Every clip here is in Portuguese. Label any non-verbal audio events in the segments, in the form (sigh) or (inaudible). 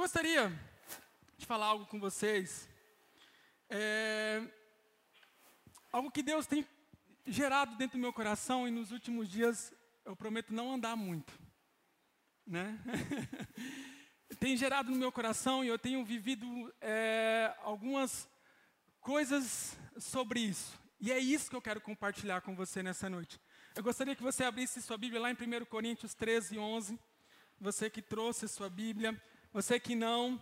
gostaria de falar algo com vocês. É, algo que Deus tem gerado dentro do meu coração e nos últimos dias eu prometo não andar muito. Né? (laughs) tem gerado no meu coração e eu tenho vivido é, algumas coisas sobre isso. E é isso que eu quero compartilhar com você nessa noite. Eu gostaria que você abrisse sua Bíblia lá em 1 Coríntios 13, 11. Você que trouxe sua Bíblia, você que não.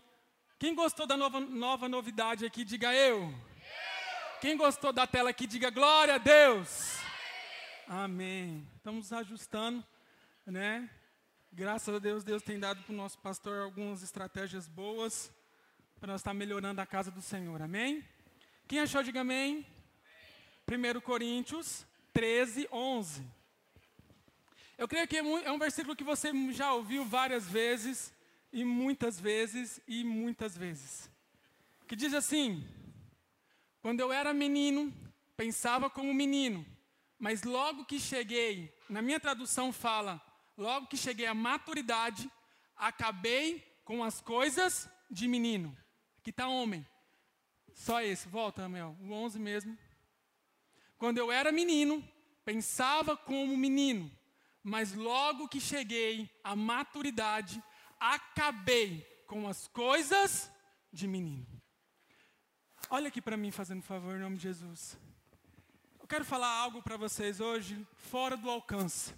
Quem gostou da nova, nova novidade aqui, diga eu. eu. Quem gostou da tela aqui, diga glória a Deus. Amém. Amém. Estamos ajustando, né? Graças a Deus, Deus tem dado para o nosso pastor algumas estratégias boas para nós estar melhorando a casa do Senhor. Amém? Quem achou, diga amém. 1 Coríntios 13, 11. Eu creio que é, é um versículo que você já ouviu várias vezes, e muitas vezes, e muitas vezes. Que diz assim: Quando eu era menino, pensava como menino, mas logo que cheguei, na minha tradução fala, logo que cheguei à maturidade, acabei com as coisas de menino. Aqui está homem. Só esse, volta, Amel, o 11 mesmo. Quando eu era menino, pensava como menino, mas logo que cheguei à maturidade, acabei com as coisas de menino. Olha aqui para mim, fazendo favor, em nome de Jesus. Eu quero falar algo para vocês hoje, fora do alcance.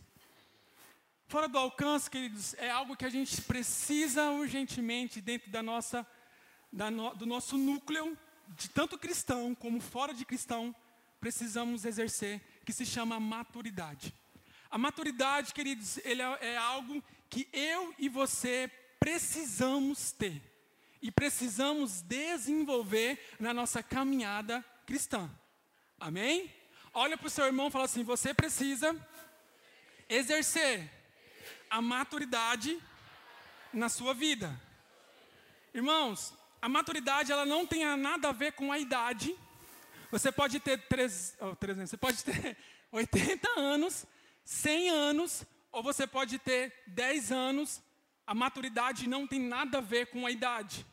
Fora do alcance, queridos, é algo que a gente precisa urgentemente dentro da nossa, da no, do nosso núcleo de tanto cristão como fora de cristão, precisamos exercer, que se chama maturidade. A maturidade, queridos, ele é, é algo que eu e você precisamos ter e precisamos desenvolver na nossa caminhada cristã. Amém? Olha para o seu irmão e fala assim: você precisa exercer a maturidade na sua vida. Irmãos, a maturidade ela não tem nada a ver com a idade. Você pode ter três, oh, 300, você pode ter (laughs) 80 anos, 100 anos, ou você pode ter 10 anos. A maturidade não tem nada a ver com a idade.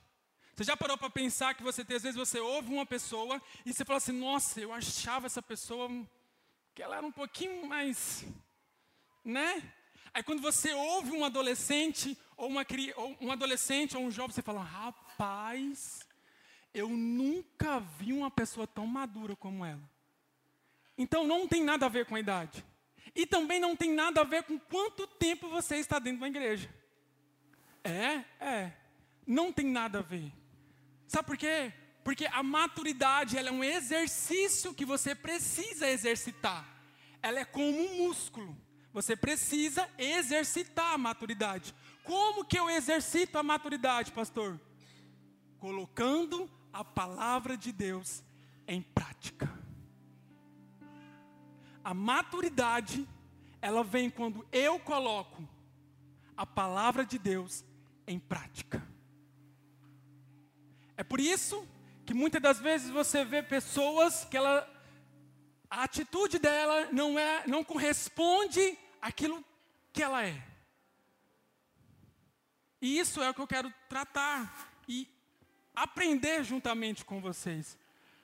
Você já parou para pensar que você, às vezes, você ouve uma pessoa e você fala assim: Nossa, eu achava essa pessoa que ela era um pouquinho mais, né? Aí quando você ouve um adolescente ou, uma, ou um adolescente ou um jovem, você fala: rapaz, eu nunca vi uma pessoa tão madura como ela. Então não tem nada a ver com a idade. E também não tem nada a ver com quanto tempo você está dentro da igreja. É, é. Não tem nada a ver. Sabe por quê? Porque a maturidade ela é um exercício que você precisa exercitar. Ela é como um músculo. Você precisa exercitar a maturidade. Como que eu exercito a maturidade, pastor? colocando a palavra de Deus em prática. A maturidade, ela vem quando eu coloco a palavra de Deus em prática. É por isso que muitas das vezes você vê pessoas que ela, a atitude dela não é, não corresponde àquilo que ela é. E isso é o que eu quero tratar e aprender juntamente com vocês.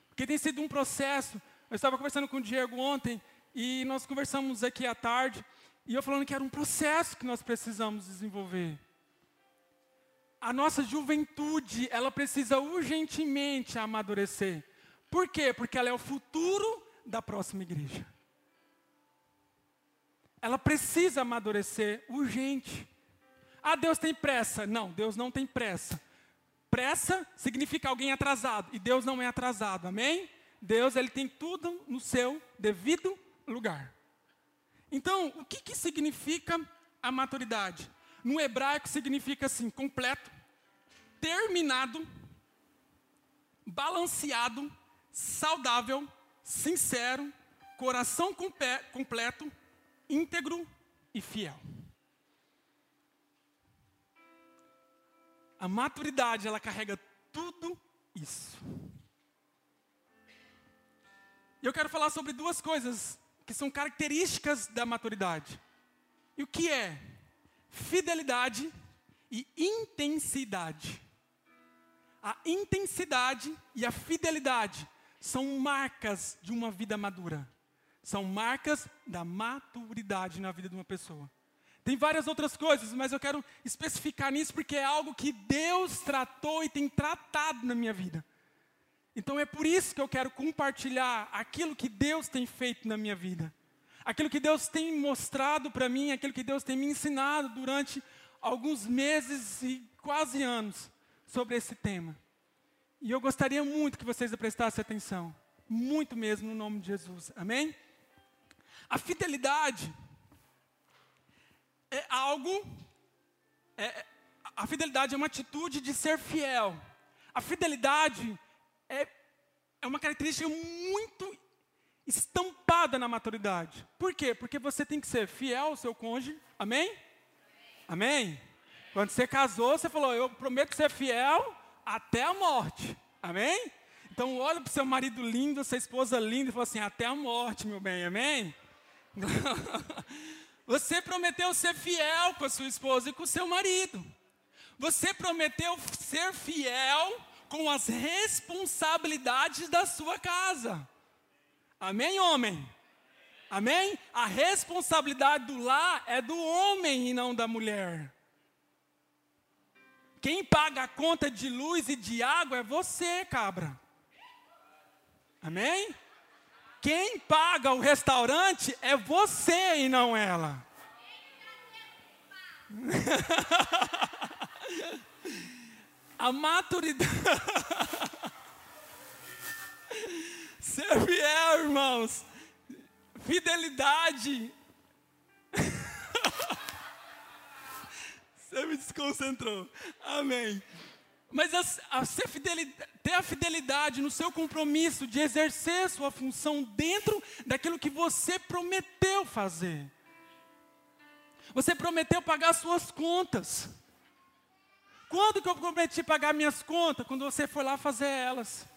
Porque tem sido um processo. Eu estava conversando com o Diego ontem e nós conversamos aqui à tarde e eu falando que era um processo que nós precisamos desenvolver. A nossa juventude, ela precisa urgentemente amadurecer. Por quê? Porque ela é o futuro da próxima igreja. Ela precisa amadurecer urgente. Ah, Deus tem pressa. Não, Deus não tem pressa. Pressa significa alguém atrasado, e Deus não é atrasado, amém? Deus ele tem tudo no seu devido lugar. Então, o que, que significa a maturidade? No hebraico significa assim, completo, terminado, balanceado, saudável, sincero, coração completo, íntegro e fiel. A maturidade, ela carrega tudo isso. E eu quero falar sobre duas coisas que são características da maturidade. E o que é? Fidelidade e intensidade. a intensidade e a fidelidade são marcas de uma vida madura. São marcas da maturidade na vida de uma pessoa. Tem várias outras coisas, mas eu quero especificar nisso porque é algo que Deus tratou e tem tratado na minha vida. Então é por isso que eu quero compartilhar aquilo que Deus tem feito na minha vida. Aquilo que Deus tem mostrado para mim, aquilo que Deus tem me ensinado durante alguns meses e quase anos sobre esse tema. E eu gostaria muito que vocês prestassem atenção. Muito mesmo, no nome de Jesus. Amém? A fidelidade é algo. É, a fidelidade é uma atitude de ser fiel. A fidelidade é, é uma característica muito estampada na maturidade. Por quê? Porque você tem que ser fiel ao seu cônjuge. Amém? Amém? Quando você casou, você falou: Eu prometo ser fiel até a morte. Amém? Então, olha para o seu marido lindo, sua esposa linda, e fala assim: Até a morte, meu bem. Amém? (laughs) Você prometeu ser fiel com a sua esposa e com o seu marido. Você prometeu ser fiel com as responsabilidades da sua casa. Amém, homem? Amém? A responsabilidade do lar é do homem e não da mulher. Quem paga a conta de luz e de água é você, cabra. Amém? Quem paga o restaurante é você e não ela. (laughs) A maturidade. (laughs) Ser fiel, irmãos. Fidelidade. (laughs) Você me desconcentrou. Amém. Mas a, a ter a fidelidade no seu compromisso de exercer sua função dentro daquilo que você prometeu fazer. Você prometeu pagar suas contas. Quando que eu prometi pagar minhas contas? Quando você foi lá fazer elas.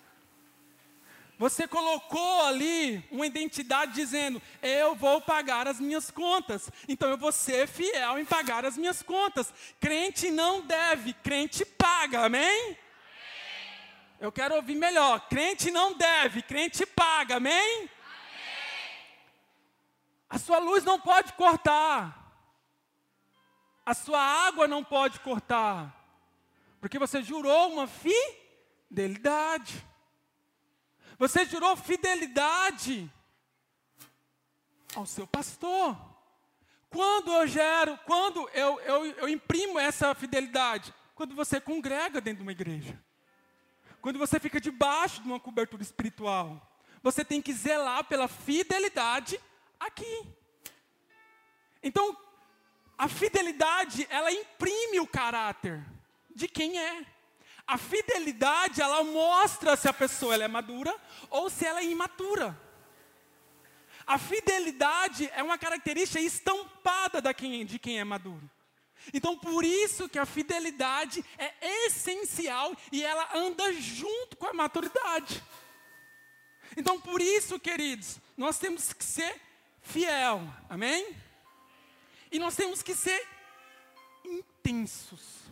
Você colocou ali uma identidade dizendo: Eu vou pagar as minhas contas. Então eu vou ser fiel em pagar as minhas contas. Crente não deve, crente paga, amém? amém. Eu quero ouvir melhor. Crente não deve, crente paga, amém? amém? A sua luz não pode cortar. A sua água não pode cortar. Porque você jurou uma fidelidade. Você jurou fidelidade ao seu pastor. Quando eu gero, quando eu, eu, eu imprimo essa fidelidade? Quando você congrega dentro de uma igreja. Quando você fica debaixo de uma cobertura espiritual. Você tem que zelar pela fidelidade aqui. Então, a fidelidade, ela imprime o caráter de quem é. A fidelidade, ela mostra se a pessoa ela é madura ou se ela é imatura. A fidelidade é uma característica estampada da quem, de quem é maduro. Então, por isso que a fidelidade é essencial e ela anda junto com a maturidade. Então, por isso, queridos, nós temos que ser fiel, amém? E nós temos que ser intensos.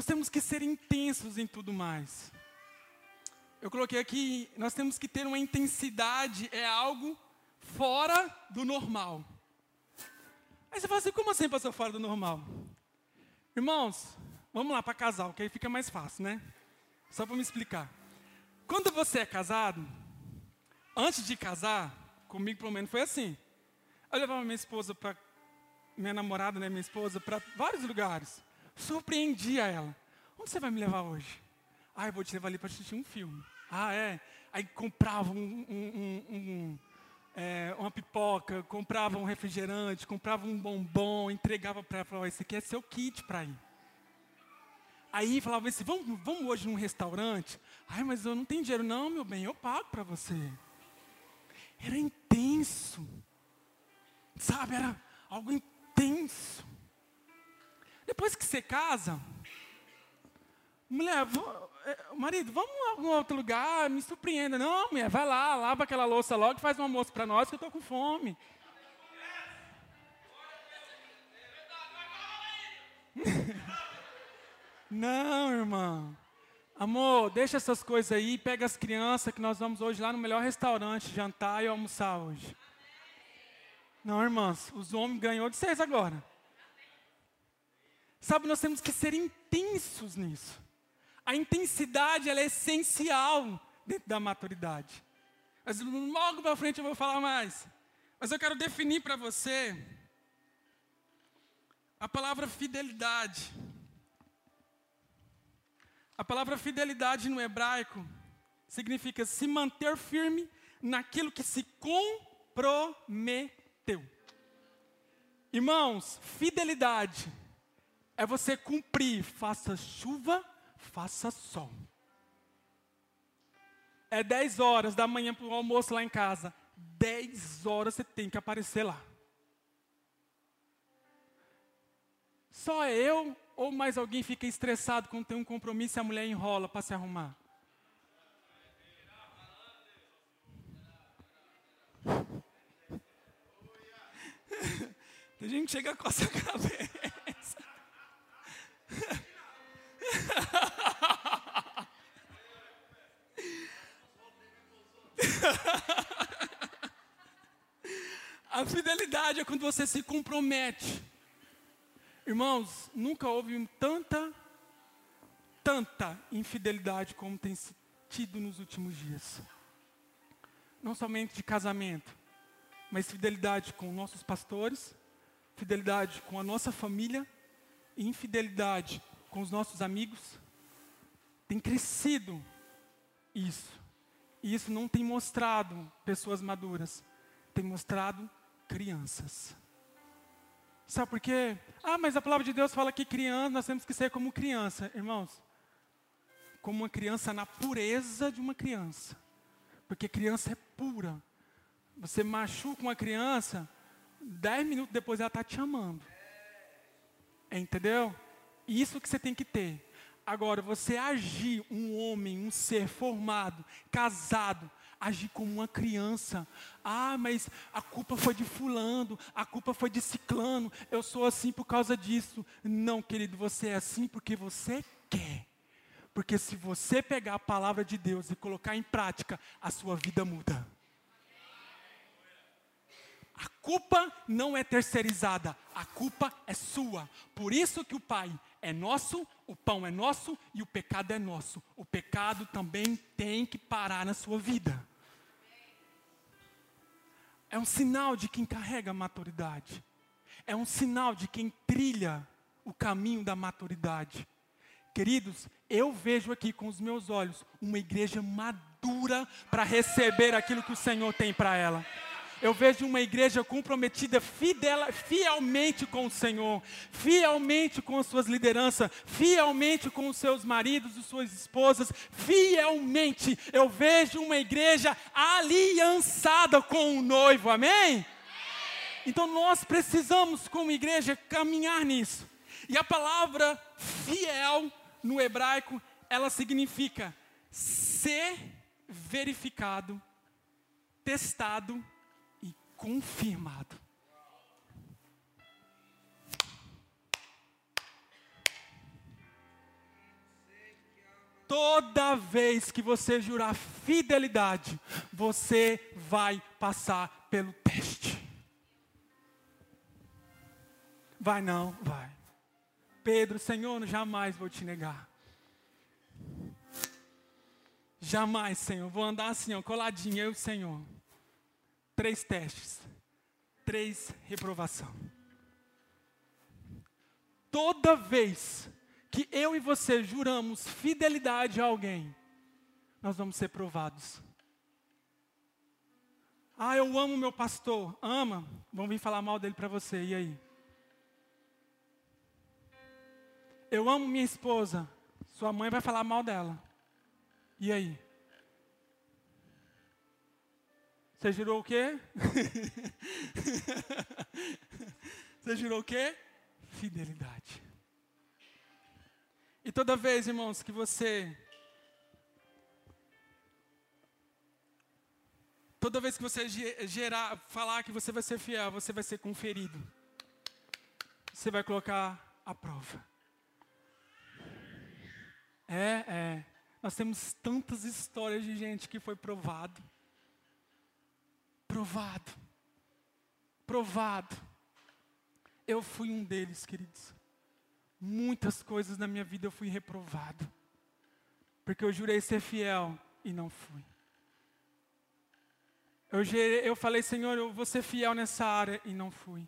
Nós temos que ser intensos em tudo mais. Eu coloquei aqui, nós temos que ter uma intensidade, é algo fora do normal. Aí você fala assim, como assim passou fora do normal? Irmãos, vamos lá para casal, que aí fica mais fácil, né? Só para me explicar. Quando você é casado, antes de casar, comigo pelo menos foi assim. Eu levava minha esposa para minha namorada, né, minha esposa, para vários lugares surpreendia ela. Onde você vai me levar hoje? Ah, eu vou te levar ali para assistir um filme. Ah, é? Aí comprava um, um, um, é, uma pipoca, comprava um refrigerante, comprava um bombom, entregava para ela, falava, esse aqui é seu kit para ir. Aí falava assim, vamos, vamos hoje num restaurante? Ai, mas eu não tenho dinheiro. Não, meu bem, eu pago para você. Era intenso. Sabe, era algo intenso. Depois que você casa, mulher, é, marido, vamos a algum outro lugar, me surpreenda. Não, mulher, vai lá, lava aquela louça logo e faz um almoço para nós que eu estou com fome. (laughs) Não, irmão. Amor, deixa essas coisas aí, pega as crianças que nós vamos hoje lá no melhor restaurante jantar e almoçar hoje. Não, irmãs, os homens ganhou de vocês agora. Sabe, nós temos que ser intensos nisso. A intensidade ela é essencial dentro da maturidade. Mas logo para frente eu vou falar mais. Mas eu quero definir para você a palavra fidelidade. A palavra fidelidade no hebraico significa se manter firme naquilo que se comprometeu. Irmãos, fidelidade é você cumprir, faça chuva, faça sol. É 10 horas da manhã para o almoço lá em casa. 10 horas você tem que aparecer lá. Só eu ou mais alguém fica estressado quando tem um compromisso e a mulher enrola para se arrumar? (laughs) Tem gente que chega com essa cabeça. (laughs) A fidelidade é quando você se compromete. Irmãos, nunca houve tanta, tanta infidelidade como tem tido nos últimos dias. Não somente de casamento, mas fidelidade com nossos pastores, fidelidade com a nossa família infidelidade com os nossos amigos. Tem crescido isso. E isso não tem mostrado pessoas maduras, tem mostrado crianças. Sabe por quê? Ah, mas a palavra de Deus fala que criança, nós temos que ser como criança. Irmãos, como uma criança na pureza de uma criança. Porque criança é pura. Você machuca uma criança, dez minutos depois ela está te amando. Entendeu? Isso que você tem que ter. Agora, você agir um homem, um ser formado, casado, agir como uma criança. Ah, mas a culpa foi de fulano, a culpa foi de ciclano, eu sou assim por causa disso. Não, querido, você é assim porque você quer. Porque se você pegar a palavra de Deus e colocar em prática, a sua vida muda. A culpa não é terceirizada, a culpa é sua. Por isso que o Pai é nosso, o pão é nosso e o pecado é nosso. O pecado também tem que parar na sua vida. É um sinal de quem carrega a maturidade. É um sinal de quem trilha o caminho da maturidade. Queridos, eu vejo aqui com os meus olhos uma igreja madura para receber aquilo que o Senhor tem para ela. Eu vejo uma igreja comprometida fidel, fielmente com o Senhor, fielmente com as suas lideranças, fielmente com os seus maridos e suas esposas, fielmente. Eu vejo uma igreja aliançada com o noivo, amém? Então nós precisamos, como igreja, caminhar nisso. E a palavra fiel no hebraico, ela significa ser verificado, testado confirmado. Toda vez que você jurar fidelidade, você vai passar pelo teste. Vai não, vai. Pedro, Senhor, jamais vou te negar. Jamais, Senhor. Vou andar assim, ó, coladinho, eu, Senhor três testes, três reprovação. Toda vez que eu e você juramos fidelidade a alguém, nós vamos ser provados. Ah, eu amo meu pastor. Ama? Vão vir falar mal dele para você. E aí? Eu amo minha esposa. Sua mãe vai falar mal dela. E aí? Você jurou o quê? (laughs) Você jurou o quê? Fidelidade. E toda vez, irmãos, que você. Toda vez que você gerar, falar que você vai ser fiel, você vai ser conferido. Você vai colocar a prova. É, é. Nós temos tantas histórias de gente que foi provado. Provado. Provado. Eu fui um deles, queridos. Muitas coisas na minha vida eu fui reprovado. Porque eu jurei ser fiel e não fui. Eu, eu falei, Senhor, eu vou ser fiel nessa área e não fui.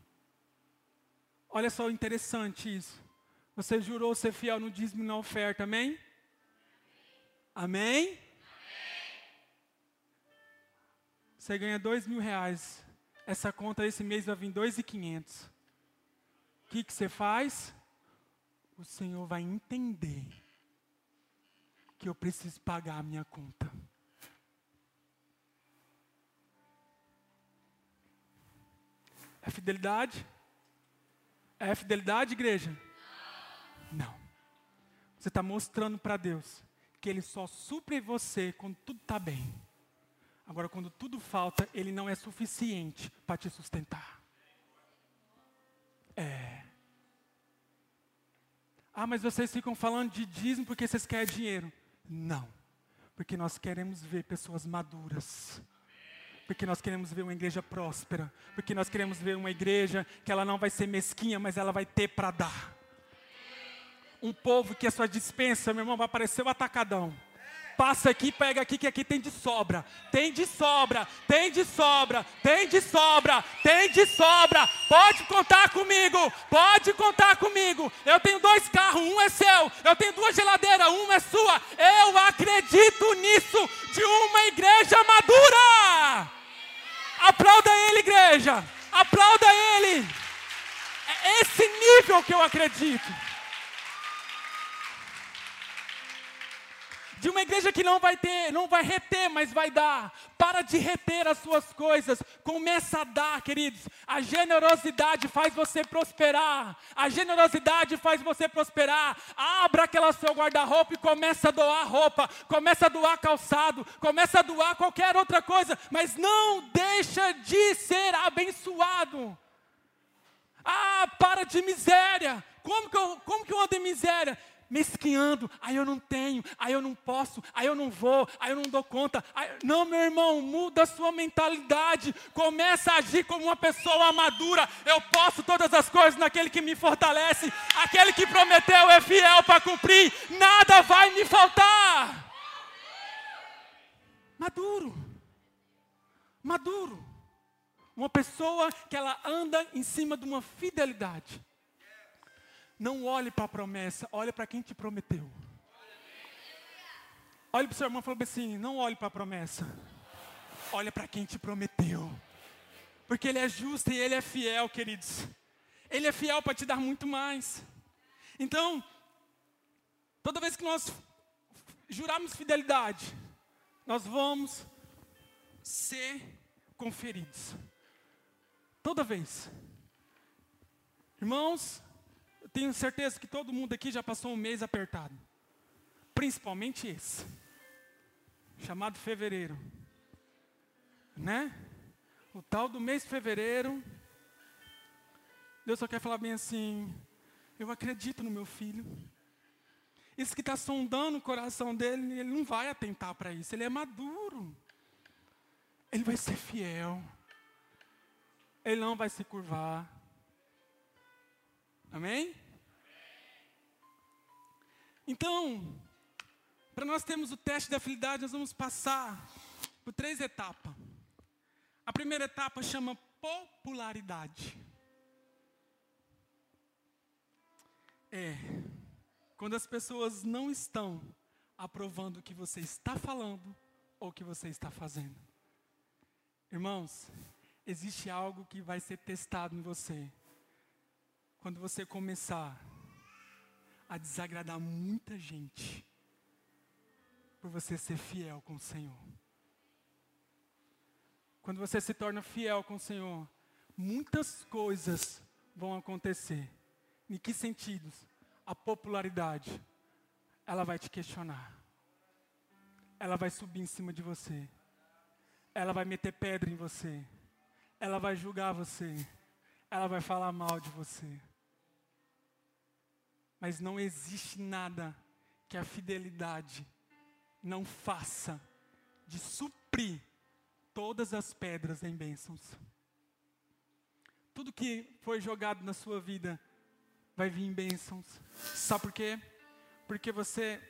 Olha só interessante isso. Você jurou ser fiel no dízimo e na oferta, amém? Amém? Você ganha dois mil reais. Essa conta esse mês vai vir dois e quinhentos. O que, que você faz? O Senhor vai entender que eu preciso pagar a minha conta. É fidelidade? É fidelidade, igreja? Não. Você está mostrando para Deus que Ele só supre você quando tudo está bem. Agora, quando tudo falta, Ele não é suficiente para te sustentar. É. Ah, mas vocês ficam falando de dízimo porque vocês querem dinheiro. Não. Porque nós queremos ver pessoas maduras. Porque nós queremos ver uma igreja próspera. Porque nós queremos ver uma igreja que ela não vai ser mesquinha, mas ela vai ter para dar um povo que a sua dispensa, meu irmão, vai aparecer o atacadão. Passa aqui, pega aqui, que aqui tem de sobra. Tem de sobra, tem de sobra, tem de sobra, tem de sobra. Pode contar comigo, pode contar comigo. Eu tenho dois carros, um é seu. Eu tenho duas geladeiras, uma é sua. Eu acredito nisso de uma igreja madura. Aplauda ele, igreja. Aplauda ele. É esse nível que eu acredito. De uma igreja que não vai ter, não vai reter, mas vai dar. Para de reter as suas coisas, começa a dar, queridos. A generosidade faz você prosperar. A generosidade faz você prosperar. Abra aquela seu guarda-roupa e começa a doar roupa, começa a doar calçado, começa a doar qualquer outra coisa, mas não deixa de ser abençoado. Ah, para de miséria. Como que eu, como que eu ando em miséria? Mesquinhando, aí eu não tenho, aí eu não posso, aí eu não vou, aí eu não dou conta. Aí... Não, meu irmão, muda a sua mentalidade, começa a agir como uma pessoa madura. Eu posso todas as coisas naquele que me fortalece, aquele que prometeu é fiel para cumprir, nada vai me faltar. Maduro, maduro, uma pessoa que ela anda em cima de uma fidelidade. Não olhe para a promessa, olhe para quem te prometeu. Olhe para o seu irmão e fala assim: não olhe para a promessa, olhe para quem te prometeu. Porque Ele é justo e Ele é fiel, queridos. Ele é fiel para te dar muito mais. Então, toda vez que nós jurarmos fidelidade, nós vamos ser conferidos. Toda vez. Irmãos, tenho certeza que todo mundo aqui já passou um mês apertado. Principalmente esse. Chamado fevereiro. Né? O tal do mês de fevereiro. Deus só quer falar bem assim. Eu acredito no meu filho. Isso que está sondando o coração dele, ele não vai atentar para isso. Ele é maduro. Ele vai ser fiel. Ele não vai se curvar. Amém? Então, para nós termos o teste da fidelidade, nós vamos passar por três etapas. A primeira etapa chama popularidade. É quando as pessoas não estão aprovando o que você está falando ou o que você está fazendo. Irmãos, existe algo que vai ser testado em você. Quando você começar a desagradar muita gente por você ser fiel com o Senhor. Quando você se torna fiel com o Senhor, muitas coisas vão acontecer. Em que sentidos? A popularidade, ela vai te questionar. Ela vai subir em cima de você. Ela vai meter pedra em você. Ela vai julgar você. Ela vai falar mal de você. Mas não existe nada que a fidelidade não faça de suprir todas as pedras em bênçãos. Tudo que foi jogado na sua vida vai vir em bênçãos. Sabe por quê? Porque você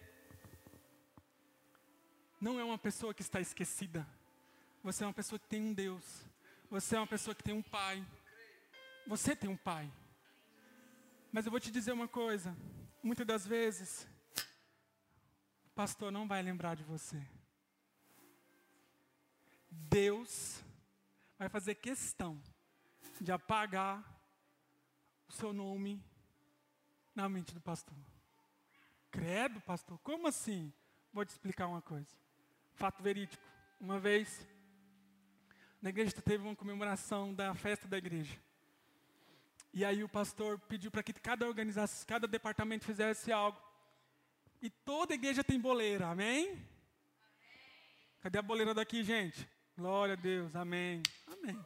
não é uma pessoa que está esquecida. Você é uma pessoa que tem um Deus. Você é uma pessoa que tem um pai. Você tem um pai. Mas eu vou te dizer uma coisa. Muitas das vezes, o pastor não vai lembrar de você. Deus vai fazer questão de apagar o seu nome na mente do pastor. Credo, pastor, como assim? Vou te explicar uma coisa. Fato verídico. Uma vez, na igreja teve uma comemoração da festa da igreja. E aí o pastor pediu para que cada organização, cada departamento fizesse algo. E toda igreja tem boleira, amém? amém? Cadê a boleira daqui, gente? Glória a Deus, amém. Amém.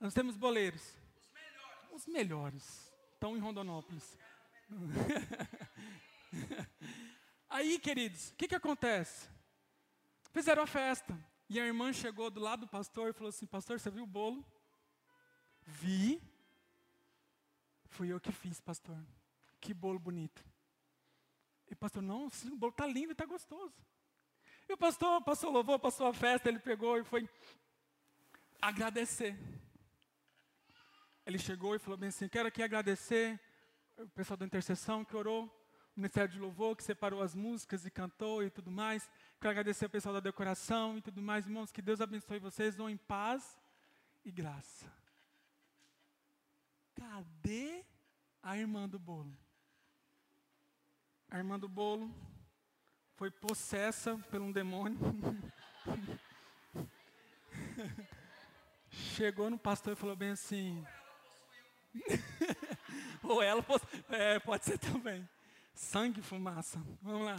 Nós temos boleiros. Os melhores. Os melhores. Estão em Rondonópolis. (laughs) Aí, queridos, o que, que acontece? Fizeram a festa. E a irmã chegou do lado do pastor e falou assim: Pastor, você viu o bolo? Vi. Fui eu que fiz, pastor. Que bolo bonito. E o pastor, não, sim, o bolo está lindo e está gostoso. E o pastor passou louvor, passou a festa, ele pegou e foi agradecer. Ele chegou e falou bem assim: Quero aqui agradecer o pessoal da intercessão que orou, o Ministério de Louvor que separou as músicas e cantou e tudo mais. Quero agradecer ao pessoal da decoração e tudo mais. Irmãos, que Deus abençoe vocês, vão em paz e graça. Cadê a irmã do bolo? A irmã do bolo foi possessa por um demônio. (laughs) Chegou no pastor e falou bem assim. (laughs) Ou ela, é, pode ser também. Sangue e fumaça. Vamos lá.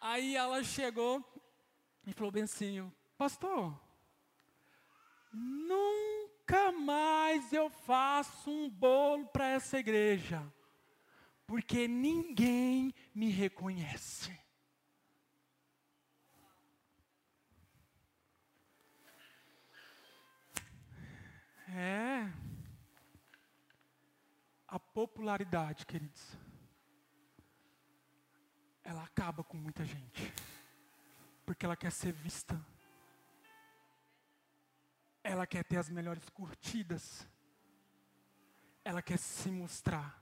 Aí ela chegou e falou bem assim: Pastor, nunca mais eu faço um bolo para essa igreja, porque ninguém me reconhece. É. A popularidade, queridos ela acaba com muita gente. Porque ela quer ser vista. Ela quer ter as melhores curtidas. Ela quer se mostrar.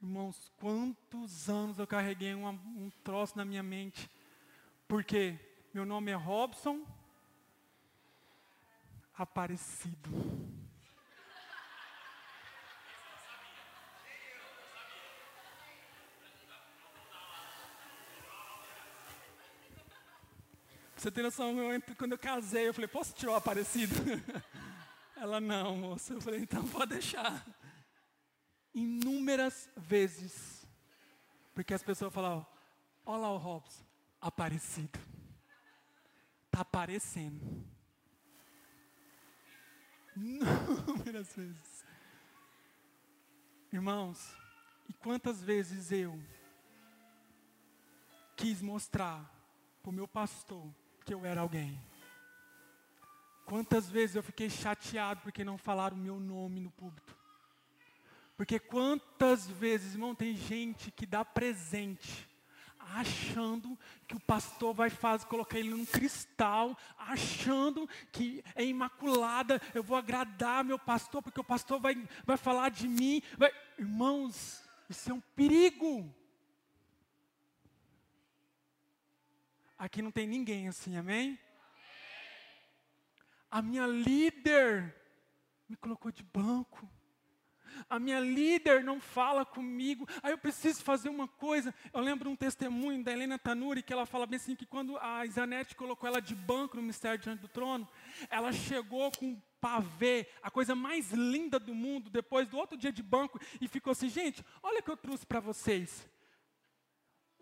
Irmãos, quantos anos eu carreguei uma, um troço na minha mente. Porque meu nome é Robson Aparecido. Você tem noção, eu, quando eu casei, eu falei, posso tirar o aparecido? (laughs) Ela, não, moça. Eu falei, então pode deixar. Inúmeras vezes. Porque as pessoas falavam, olha lá o Robson, aparecido. Está aparecendo. Inúmeras vezes. Irmãos, e quantas vezes eu quis mostrar para o meu pastor que eu era alguém. Quantas vezes eu fiquei chateado porque não falaram o meu nome no púlpito. Porque quantas vezes, irmão, tem gente que dá presente achando que o pastor vai fazer, colocar ele num cristal, achando que é imaculada, eu vou agradar meu pastor, porque o pastor vai, vai falar de mim. Vai... Irmãos, isso é um perigo. Aqui não tem ninguém assim, amém? A minha líder me colocou de banco. A minha líder não fala comigo. Aí eu preciso fazer uma coisa. Eu lembro um testemunho da Helena Tanuri que ela fala bem assim que quando a Isanete colocou ela de banco no mistério diante do trono, ela chegou com pavê, a coisa mais linda do mundo, depois do outro dia de banco, e ficou assim, gente, olha o que eu trouxe para vocês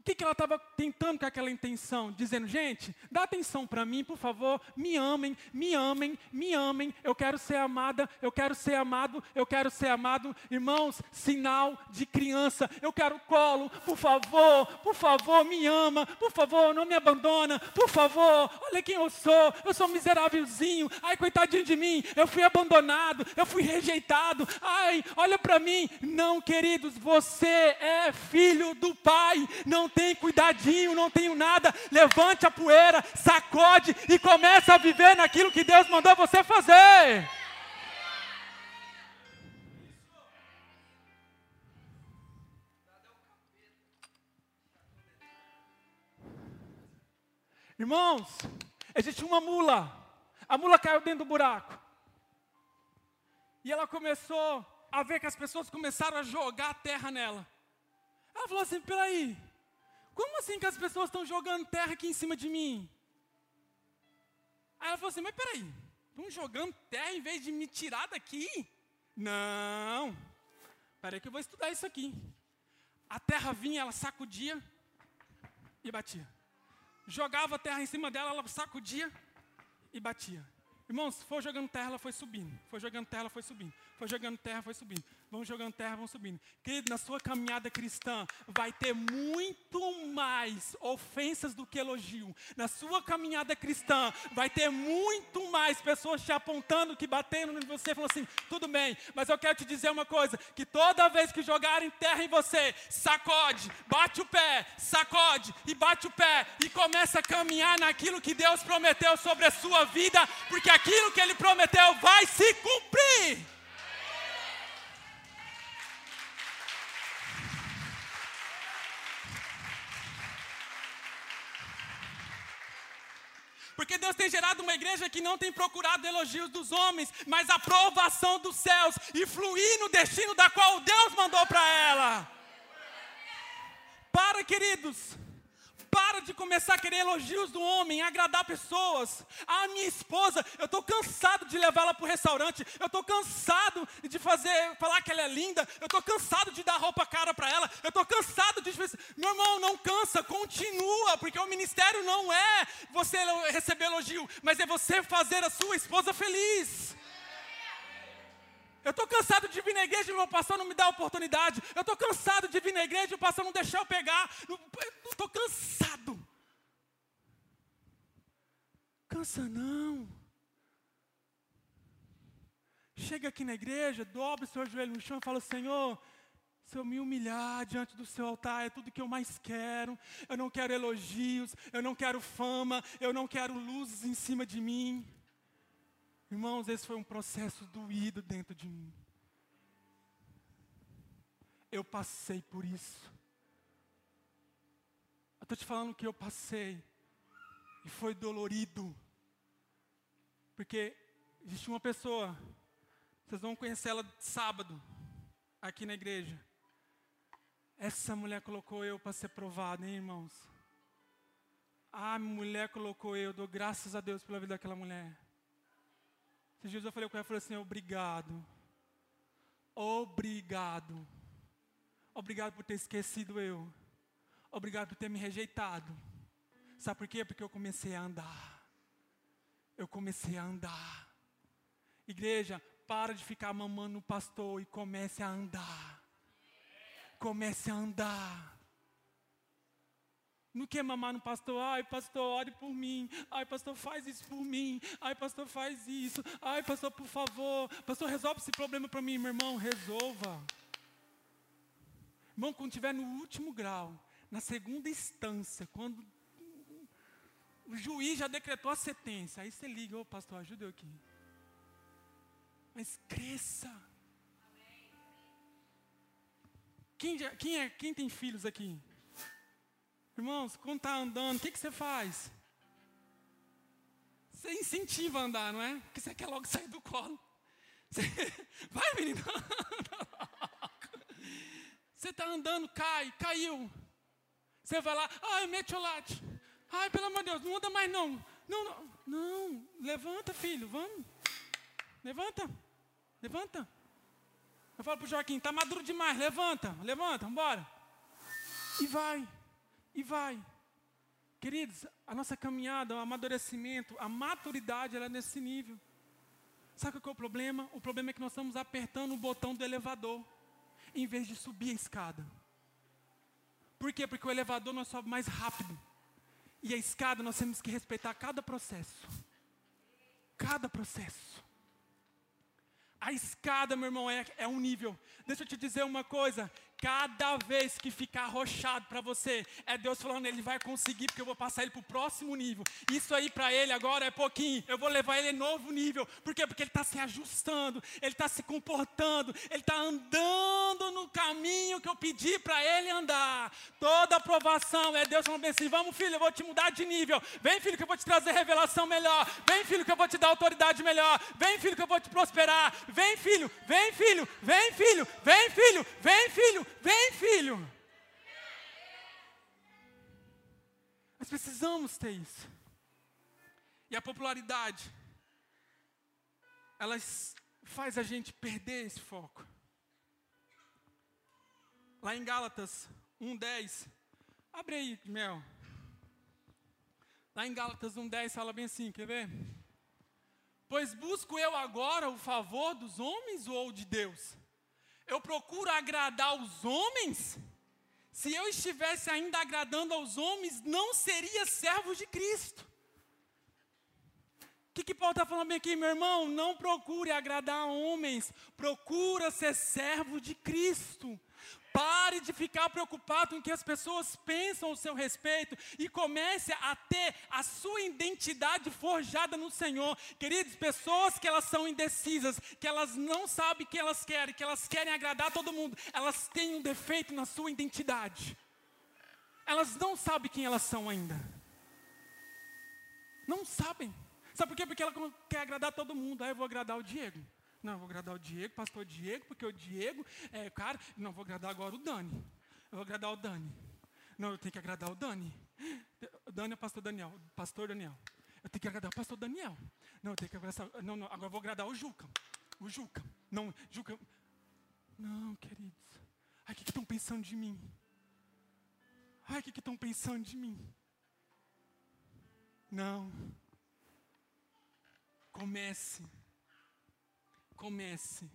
que, que ela estava tentando com aquela intenção? Dizendo, gente, dá atenção para mim, por favor, me amem, me amem, me amem, eu quero ser amada, eu quero ser amado, eu quero ser amado. Irmãos, sinal de criança, eu quero colo, por favor, por favor, me ama, por favor, não me abandona, por favor, olha quem eu sou, eu sou um miserávelzinho, ai, coitadinho de mim, eu fui abandonado, eu fui rejeitado, ai, olha para mim. Não, queridos, você é filho do Pai, não tem cuidadinho, não tenho nada. Levante a poeira, sacode e comece a viver naquilo que Deus mandou você fazer. Irmãos, existe uma mula. A mula caiu dentro do buraco. E ela começou a ver que as pessoas começaram a jogar terra nela. Ela falou assim: peraí, como assim que as pessoas estão jogando terra aqui em cima de mim? Aí ela falou assim: mas peraí, estão jogando terra em vez de me tirar daqui? Não, peraí que eu vou estudar isso aqui. A terra vinha, ela sacudia e batia. Jogava a terra em cima dela, ela sacudia e batia. Irmãos, foi jogando terra, ela foi subindo. Foi jogando terra, ela foi subindo. Foi jogando terra, foi subindo. Vão jogando terra, vão subindo. Querido, na sua caminhada cristã, vai ter muito mais ofensas do que elogio. Na sua caminhada cristã, vai ter muito mais pessoas te apontando, que batendo em você, falando assim: tudo bem, mas eu quero te dizer uma coisa: que toda vez que jogarem terra em você, sacode, bate o pé, sacode e bate o pé e começa a caminhar naquilo que Deus prometeu sobre a sua vida, porque aquilo que Ele prometeu vai se cumprir. Porque Deus tem gerado uma igreja que não tem procurado elogios dos homens, mas a aprovação dos céus e fluir no destino da qual Deus mandou para ela. Para, queridos. Para de começar a querer elogios do homem, agradar pessoas. A minha esposa, eu estou cansado de levá-la para o restaurante. Eu estou cansado de fazer, falar que ela é linda. Eu estou cansado de dar roupa cara para ela. Eu estou cansado de. Meu irmão, não cansa, continua, porque o ministério não é você receber elogio, mas é você fazer a sua esposa feliz. Eu estou cansado de vir na igreja e meu pastor não me dá oportunidade. Eu estou cansado de vir na igreja e o pastor não deixar eu pegar. Estou cansado. Cansa não. Chega aqui na igreja, dobre o seu joelho no chão e fala: Senhor, se eu me humilhar diante do seu altar, é tudo que eu mais quero. Eu não quero elogios, eu não quero fama, eu não quero luzes em cima de mim. Irmãos, esse foi um processo doído dentro de mim. Eu passei por isso. Eu estou te falando que eu passei. E foi dolorido. Porque existe uma pessoa, vocês vão conhecer ela sábado, aqui na igreja. Essa mulher colocou eu para ser provado, hein, irmãos? A mulher colocou eu, dou graças a Deus pela vida daquela mulher. Esses dias eu falei com ela, eu falei assim, obrigado. Obrigado. Obrigado por ter esquecido eu. Obrigado por ter me rejeitado. Sabe por quê? Porque eu comecei a andar. Eu comecei a andar. Igreja, para de ficar mamando o pastor e comece a andar. Comece a andar. Não quer mamar no pastor, ai pastor, ore por mim, ai pastor, faz isso por mim, ai pastor, faz isso, ai pastor, por favor, pastor, resolve esse problema para mim, meu irmão, resolva. Irmão, quando estiver no último grau, na segunda instância, quando o juiz já decretou a sentença, aí você liga, ô pastor, ajuda eu aqui. Mas cresça. Quem, já, quem, é, quem tem filhos aqui? Irmãos, quando está andando, o que, que você faz? Você incentiva a andar, não é? Porque você quer logo sair do colo. Você... (laughs) Vai, menino. (laughs) Você está andando, cai, caiu. Você vai lá, ai, metiolate. Ai, pelo amor de Deus, não anda mais não. Não, não, não. Levanta, filho, vamos. Levanta, levanta. Eu falo para o Joaquim, está maduro demais, levanta, levanta, vamos embora. E vai. E vai. Queridos, a nossa caminhada, o amadurecimento, a maturidade, ela é nesse nível. Sabe qual é o problema? O problema é que nós estamos apertando o botão do elevador, em vez de subir a escada. Por quê? Porque o elevador nós sobe mais rápido. E a escada nós temos que respeitar cada processo. Cada processo. A escada, meu irmão, é, é um nível. Deixa eu te dizer uma coisa: Cada vez que ficar arrochado para você, é Deus falando, ele vai conseguir, porque eu vou passar ele para o próximo nível. Isso aí para ele agora é pouquinho, eu vou levar ele em novo nível. Por quê? Porque ele está se ajustando, ele está se comportando, ele está andando no caminho que eu pedi para ele andar. Toda aprovação é Deus falando assim: vamos, filho, eu vou te mudar de nível. Vem, filho, que eu vou te trazer revelação melhor. Vem, filho, que eu vou te dar autoridade melhor. Vem, filho, que eu vou te prosperar. Vem, filho, vem, filho, vem, filho, vem, filho, vem, filho. Vem, filho. Nós precisamos ter isso. E a popularidade, ela faz a gente perder esse foco. Lá em Gálatas 1:10, abre aí, Mel. Lá em Gálatas 1:10 fala bem assim, quer ver? Pois busco eu agora o favor dos homens ou de Deus? Eu procuro agradar os homens, se eu estivesse ainda agradando aos homens, não seria servo de Cristo. O que, que Paulo está falando aqui, meu irmão? Não procure agradar homens, procura ser servo de Cristo. Pare de ficar preocupado com o que as pessoas pensam ao seu respeito e comece a ter a sua identidade forjada no Senhor. Queridos, pessoas que elas são indecisas, que elas não sabem o que elas querem, que elas querem agradar todo mundo, elas têm um defeito na sua identidade. Elas não sabem quem elas são ainda. Não sabem. Sabe por quê? Porque ela quer agradar todo mundo. Aí ah, eu vou agradar o Diego. Não, vou agradar o Diego, pastor Diego, porque o Diego é cara. Não, vou agradar agora o Dani. Eu vou agradar o Dani. Não, eu tenho que agradar o Dani. O Dani é o pastor Daniel. Pastor Daniel. Eu tenho que agradar o pastor Daniel. Não, eu tenho que agradar. Não, não, agora eu vou agradar o Juca. O Juca. Não, Juca. Não, queridos. Ai, o que estão pensando de mim? Ai, o que estão pensando de mim? Não. Comece comece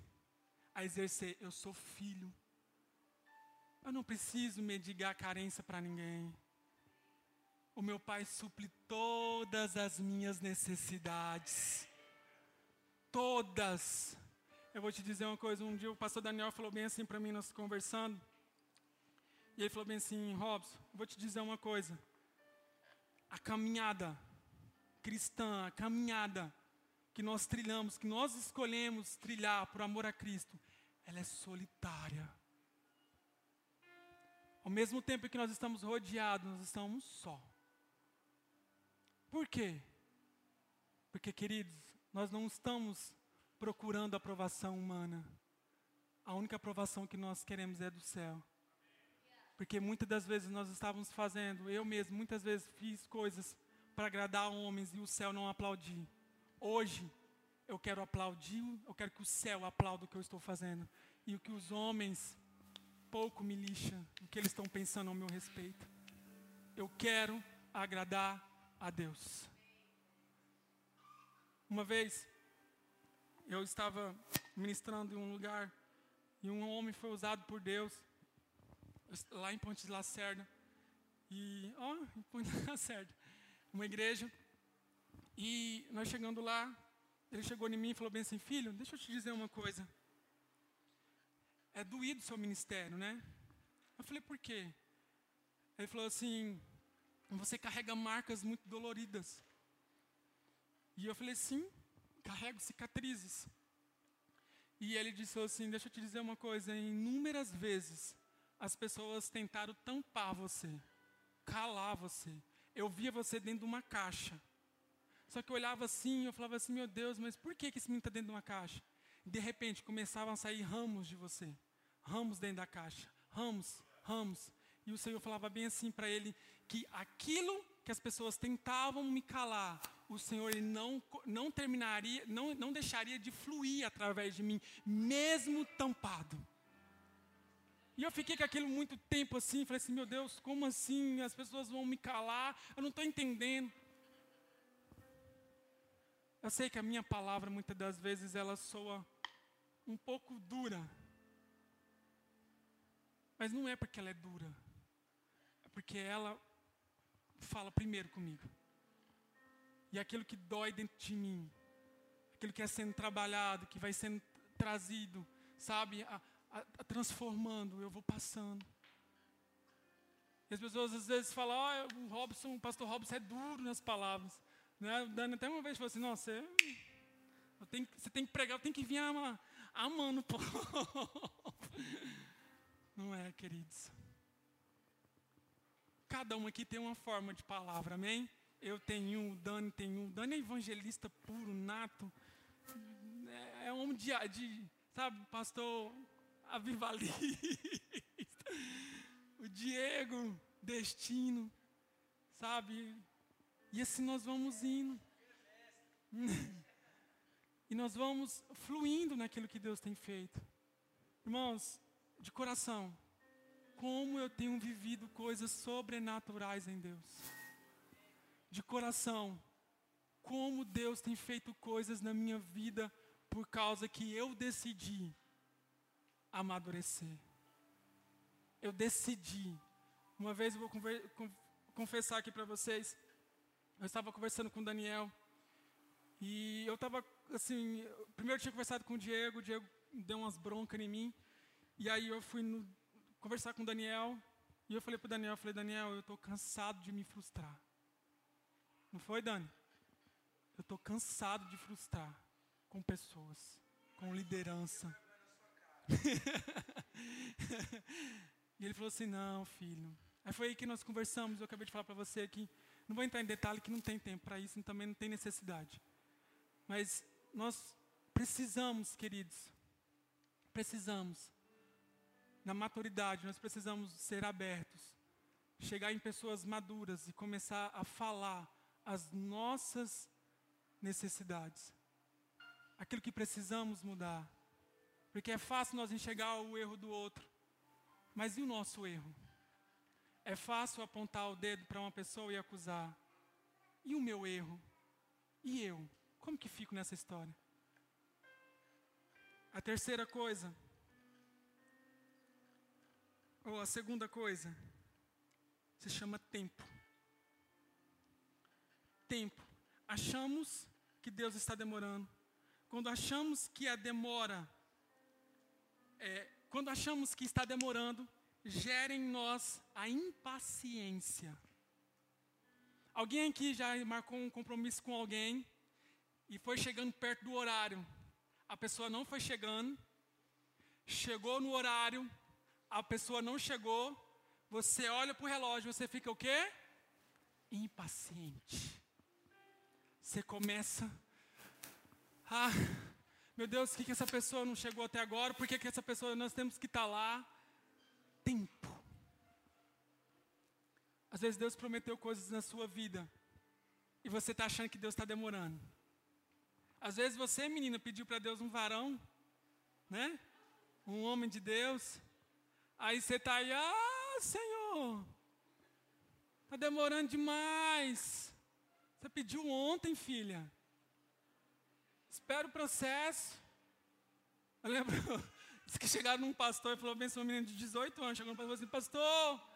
a exercer: eu sou filho. Eu não preciso mendigar carência para ninguém. O meu pai supre todas as minhas necessidades. Todas. Eu vou te dizer uma coisa. Um dia o pastor Daniel falou bem assim para mim, nós conversando. E ele falou bem assim: Robson, vou te dizer uma coisa. A caminhada cristã, a caminhada que nós trilhamos, que nós escolhemos trilhar por amor a Cristo, ela é solitária. Ao mesmo tempo que nós estamos rodeados, nós estamos só. Por quê? Porque, queridos, nós não estamos procurando aprovação humana. A única aprovação que nós queremos é do céu. Porque muitas das vezes nós estávamos fazendo, eu mesmo, muitas vezes fiz coisas para agradar homens e o céu não aplaudir. Hoje, eu quero aplaudir, eu quero que o céu aplaude o que eu estou fazendo. E o que os homens pouco me lixam, o que eles estão pensando ao meu respeito. Eu quero agradar a Deus. Uma vez, eu estava ministrando em um lugar e um homem foi usado por Deus lá em Ponte de Lacerda. E, ó, oh, em Ponte de Lacerda, uma igreja e nós chegando lá, ele chegou em mim e falou bem assim: Filho, deixa eu te dizer uma coisa. É doído o seu ministério, né? Eu falei: Por quê? Ele falou assim: Você carrega marcas muito doloridas. E eu falei: Sim, carrego cicatrizes. E ele disse assim: Deixa eu te dizer uma coisa. Inúmeras vezes as pessoas tentaram tampar você, calar você. Eu via você dentro de uma caixa. Só que eu olhava assim, eu falava assim, meu Deus, mas por que, que esse menino está dentro de uma caixa? De repente começavam a sair ramos de você. Ramos dentro da caixa. Ramos, ramos. E o Senhor falava bem assim para ele, que aquilo que as pessoas tentavam me calar, o Senhor não, não terminaria, não, não deixaria de fluir através de mim, mesmo tampado. E eu fiquei com aquilo muito tempo assim, falei assim, meu Deus, como assim? As pessoas vão me calar, eu não estou entendendo. Eu sei que a minha palavra, muitas das vezes, ela soa um pouco dura. Mas não é porque ela é dura. É porque ela fala primeiro comigo. E aquilo que dói dentro de mim, aquilo que é sendo trabalhado, que vai sendo trazido, sabe, a, a, a transformando, eu vou passando. E as pessoas às vezes falam, ah, o Robson, o pastor Robson é duro nas palavras. Né? Dani até uma vez falou assim, não, você, tenho, você tem que pregar, eu tenho que vir amando o povo. Não é, queridos. Cada um aqui tem uma forma de palavra, amém? Eu tenho um, o Dani tem um. O Dani é evangelista puro, nato. É, é homem de, de sabe, pastor avivalista. (laughs) o Diego, destino, sabe? E assim nós vamos indo. (laughs) e nós vamos fluindo naquilo que Deus tem feito. Irmãos, de coração, como eu tenho vivido coisas sobrenaturais em Deus. De coração, como Deus tem feito coisas na minha vida por causa que eu decidi amadurecer. Eu decidi. Uma vez eu vou confessar aqui para vocês. Eu estava conversando com o Daniel. E eu estava, assim, primeiro eu tinha conversado com o Diego, o Diego deu umas broncas em mim. E aí eu fui no, conversar com o Daniel. E eu falei para o Daniel, eu falei, Daniel, eu estou cansado de me frustrar. Não foi, Dani? Eu estou cansado de frustrar com pessoas, com liderança. (laughs) e ele falou assim, não, filho. Aí foi aí que nós conversamos, eu acabei de falar para você aqui. Não vou entrar em detalhe que não tem tempo para isso, e também não tem necessidade. Mas nós precisamos, queridos, precisamos, na maturidade, nós precisamos ser abertos, chegar em pessoas maduras e começar a falar as nossas necessidades, aquilo que precisamos mudar. Porque é fácil nós enxergar o erro do outro, mas e o nosso erro? É fácil apontar o dedo para uma pessoa e acusar. E o meu erro? E eu? Como que fico nessa história? A terceira coisa, ou a segunda coisa, se chama tempo. Tempo. Achamos que Deus está demorando. Quando achamos que a demora, é, quando achamos que está demorando, gera em nós a impaciência. Alguém aqui já marcou um compromisso com alguém e foi chegando perto do horário. A pessoa não foi chegando, chegou no horário, a pessoa não chegou, você olha para o relógio, você fica o quê? Impaciente. Você começa, ah, meu Deus, por que, que essa pessoa não chegou até agora? Por que, que essa pessoa, nós temos que estar tá lá? Tempo. Às vezes Deus prometeu coisas na sua vida e você está achando que Deus está demorando. Às vezes você, menina, pediu para Deus um varão, né? Um homem de Deus. Aí você está aí, ah, Senhor, está demorando demais. Você pediu ontem, filha. Espera o processo. Eu lembro, que chegaram num pastor e falou bem, uma menina de 18 anos, chegou no pastor e falou assim, pastor,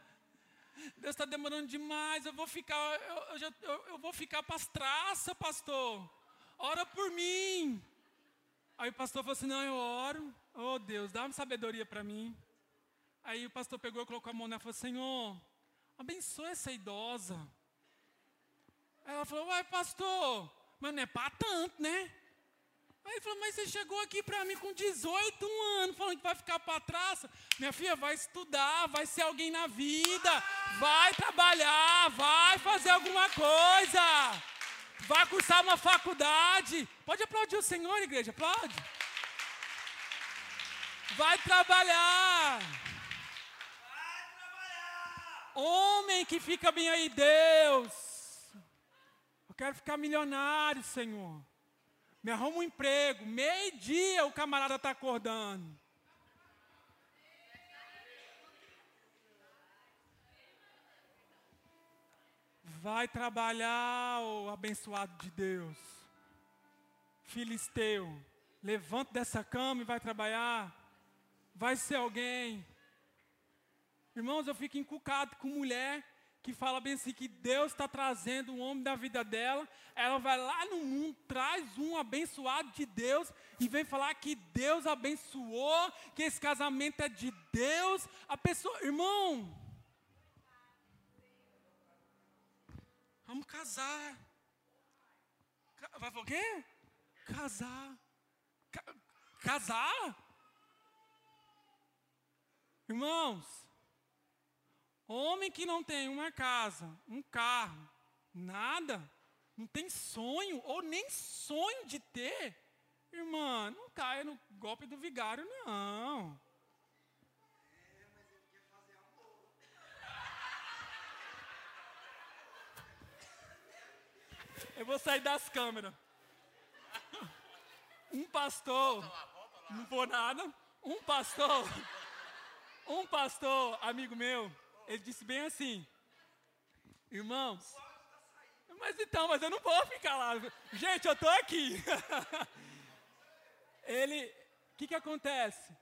Deus está demorando demais, eu vou ficar, eu, eu, eu, eu vou ficar para as traças, pastor. Ora por mim. Aí o pastor falou assim, não, eu oro. Oh Deus, dá uma sabedoria para mim. Aí o pastor pegou e colocou a mão nela e falou, Senhor, abençoa essa idosa. Ela falou, uai pastor, mas não é para tanto, né? Aí ele falou, mas você chegou aqui para mim com 18 anos, falando que vai ficar para trás. Minha filha, vai estudar, vai ser alguém na vida, vai trabalhar, vai fazer alguma coisa, vai cursar uma faculdade. Pode aplaudir o Senhor, igreja, aplaude. Vai trabalhar. Vai trabalhar. Homem que fica bem aí, Deus. Eu quero ficar milionário, Senhor me arruma um emprego. Meio-dia o camarada está acordando. Vai trabalhar, o oh, abençoado de Deus. Filisteu, levanta dessa cama e vai trabalhar. Vai ser alguém. Irmãos, eu fico encucado com mulher que fala bem assim, que Deus está trazendo um homem da vida dela, ela vai lá no mundo, traz um abençoado de Deus e vem falar que Deus abençoou, que esse casamento é de Deus. A pessoa, irmão, vamos casar. Vai falar o quê? Casar. Ca casar? Irmãos, Homem que não tem uma casa, um carro, nada, não tem sonho, ou nem sonho de ter, irmã, não caia no golpe do vigário, não. Eu vou sair das câmeras. Um pastor, não vou nada, um pastor, um pastor, amigo meu, ele disse bem assim: Irmãos, mas então, mas eu não vou ficar lá. Gente, eu estou aqui. (laughs) ele, o que, que acontece?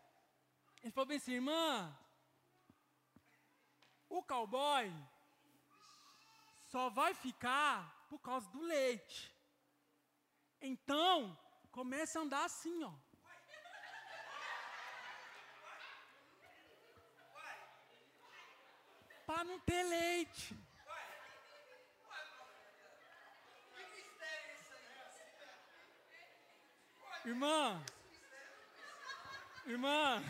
Ele falou bem assim, irmã, o cowboy só vai ficar por causa do leite. Então, comece a andar assim, ó. Para não ter leite. Irmã, irmã,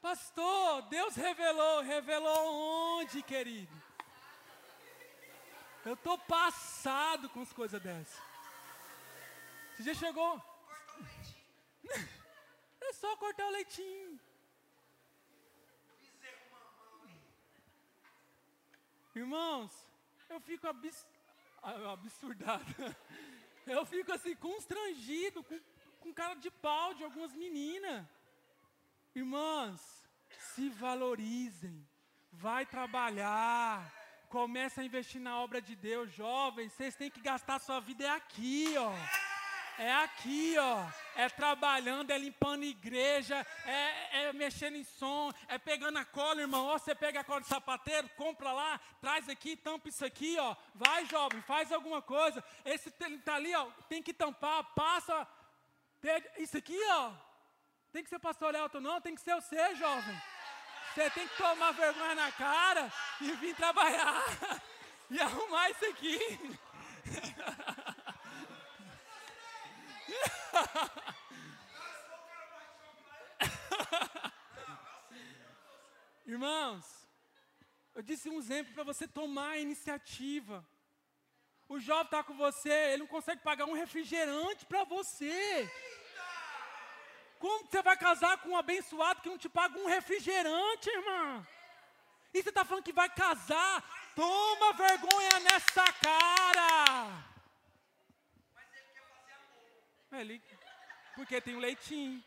pastor, Deus revelou, revelou onde, querido? Eu estou passado com as coisas dessas. Você já chegou? (laughs) É só cortar o leitinho. Irmãos, eu fico abs... Ah, absurdado. (laughs) Eu fico assim, constrangido, com, com cara de pau de algumas meninas. Irmãs, se valorizem, vai trabalhar, começa a investir na obra de Deus. Jovens, vocês têm que gastar sua vida é aqui, ó. É aqui, ó. É trabalhando, é limpando igreja, é, é mexendo em som, é pegando a cola, irmão. Ó, você pega a cola de sapateiro, compra lá, traz aqui, tampa isso aqui, ó. Vai, jovem, faz alguma coisa. Esse tá ali, ó, tem que tampar, passa. Pega, isso aqui, ó. Tem que ser pastor Elton, não, tem que ser você, jovem. Você tem que tomar vergonha na cara e vir trabalhar (laughs) e arrumar isso aqui. (laughs) Irmãos, eu disse um exemplo para você tomar a iniciativa. O jovem está com você, ele não consegue pagar um refrigerante para você. Como você vai casar com um abençoado que não te paga um refrigerante, irmã? E você está falando que vai casar? Toma vergonha nessa cara! Ele, porque tem o leitinho.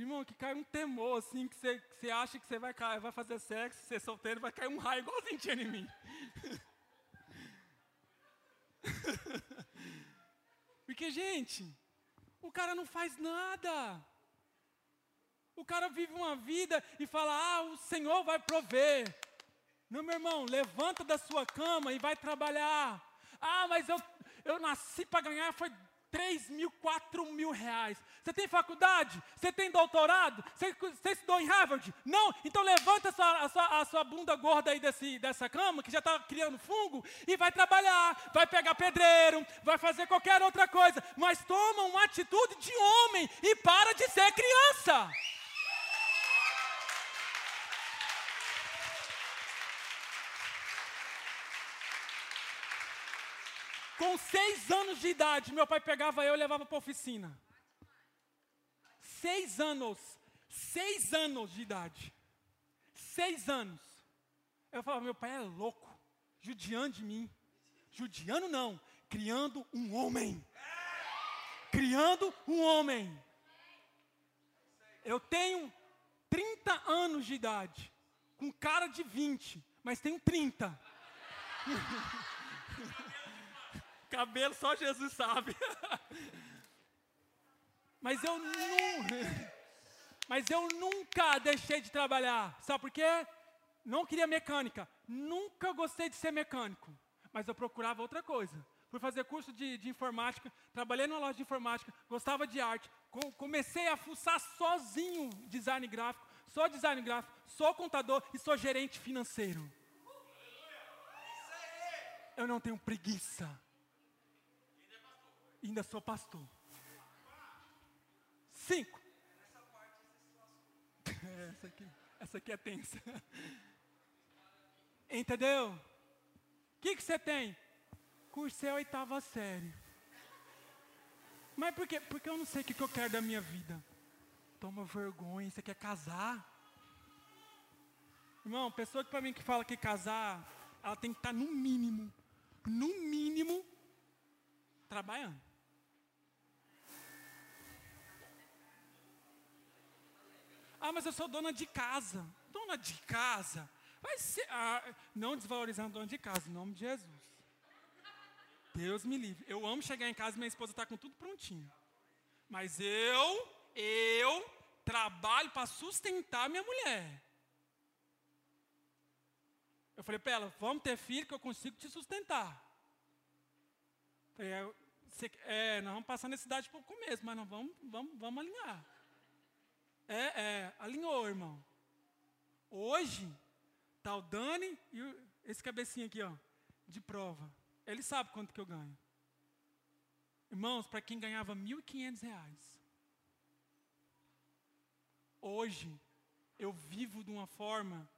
Irmão, que cai um temor, assim, que você, que você acha que você vai, cair, vai fazer sexo, ser solteiro, vai cair um raio igualzinho tinha em mim. (laughs) Porque, gente, o cara não faz nada. O cara vive uma vida e fala: Ah, o Senhor vai prover. Não, meu irmão, levanta da sua cama e vai trabalhar. Ah, mas eu, eu nasci para ganhar, foi 3 mil, 4 mil reais. Você tem faculdade? Você tem doutorado? Você, você estudou em Harvard? Não? Então levanta a sua, a sua, a sua bunda gorda aí desse, dessa cama, que já está criando fungo, e vai trabalhar, vai pegar pedreiro, vai fazer qualquer outra coisa. Mas toma uma atitude de homem e para de ser criança. Com seis anos de idade, meu pai pegava eu e levava para a oficina. Seis anos. Seis anos de idade. Seis anos. Eu falava, meu pai é louco, judiando de mim. Judiando não, criando um homem. Criando um homem. Eu tenho 30 anos de idade, com cara de 20, mas tenho 30. (laughs) Cabelo só Jesus sabe. (laughs) mas eu não, mas eu nunca deixei de trabalhar. Sabe por quê? Não queria mecânica. Nunca gostei de ser mecânico. Mas eu procurava outra coisa. Fui fazer curso de, de informática, trabalhei numa loja de informática, gostava de arte, co comecei a fuçar sozinho design gráfico, sou design gráfico, sou contador e sou gerente financeiro. Eu não tenho preguiça. Ainda sou pastor. Cinco. (laughs) Essa aqui, essa aqui é tensa. (laughs) Entendeu? O que, que você tem? Cursei a oitava série. Mas por quê? Porque eu não sei o que, que eu quero da minha vida. Toma vergonha, você quer casar? Irmão, pessoa que para mim que fala que casar, ela tem que estar tá no mínimo, no mínimo, trabalhando. Ah, mas eu sou dona de casa. Dona de casa? Vai ser. Ah, não desvalorizando dona de casa, em nome de Jesus. Deus me livre. Eu amo chegar em casa e minha esposa está com tudo prontinho. Mas eu, eu trabalho para sustentar minha mulher. Eu falei para ela, vamos ter filho que eu consigo te sustentar. Falei, é, é, nós vamos passar necessidade por começo, mas vamos, vamos, vamos alinhar. É, é, alinhou, irmão. Hoje, tá o Dani e esse cabecinho aqui, ó, de prova. Ele sabe quanto que eu ganho. Irmãos, para quem ganhava R$ 1.500, hoje eu vivo de uma forma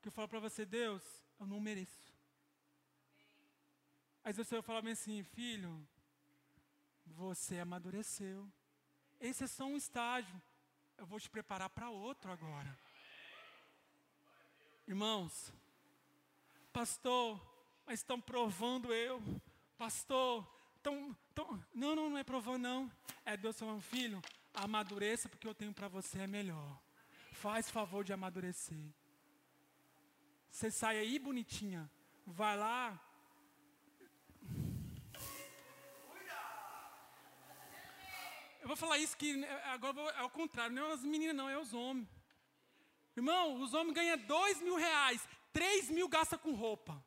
que eu falo para você, Deus, eu não mereço. Aí o Senhor fala assim, filho, você amadureceu. Esse é só um estágio. Eu vou te preparar para outro agora. Irmãos, pastor, mas estão provando eu. Pastor, tão, tão, não, não, não é provando não. É Deus falando, filho, amadureça porque eu tenho para você é melhor. Faz favor de amadurecer. Você sai aí bonitinha, vai lá, Eu vou falar isso que né, agora é ao contrário, não é as meninas, não, é os homens. Irmão, os homens ganham dois mil reais, três mil gasta com roupa.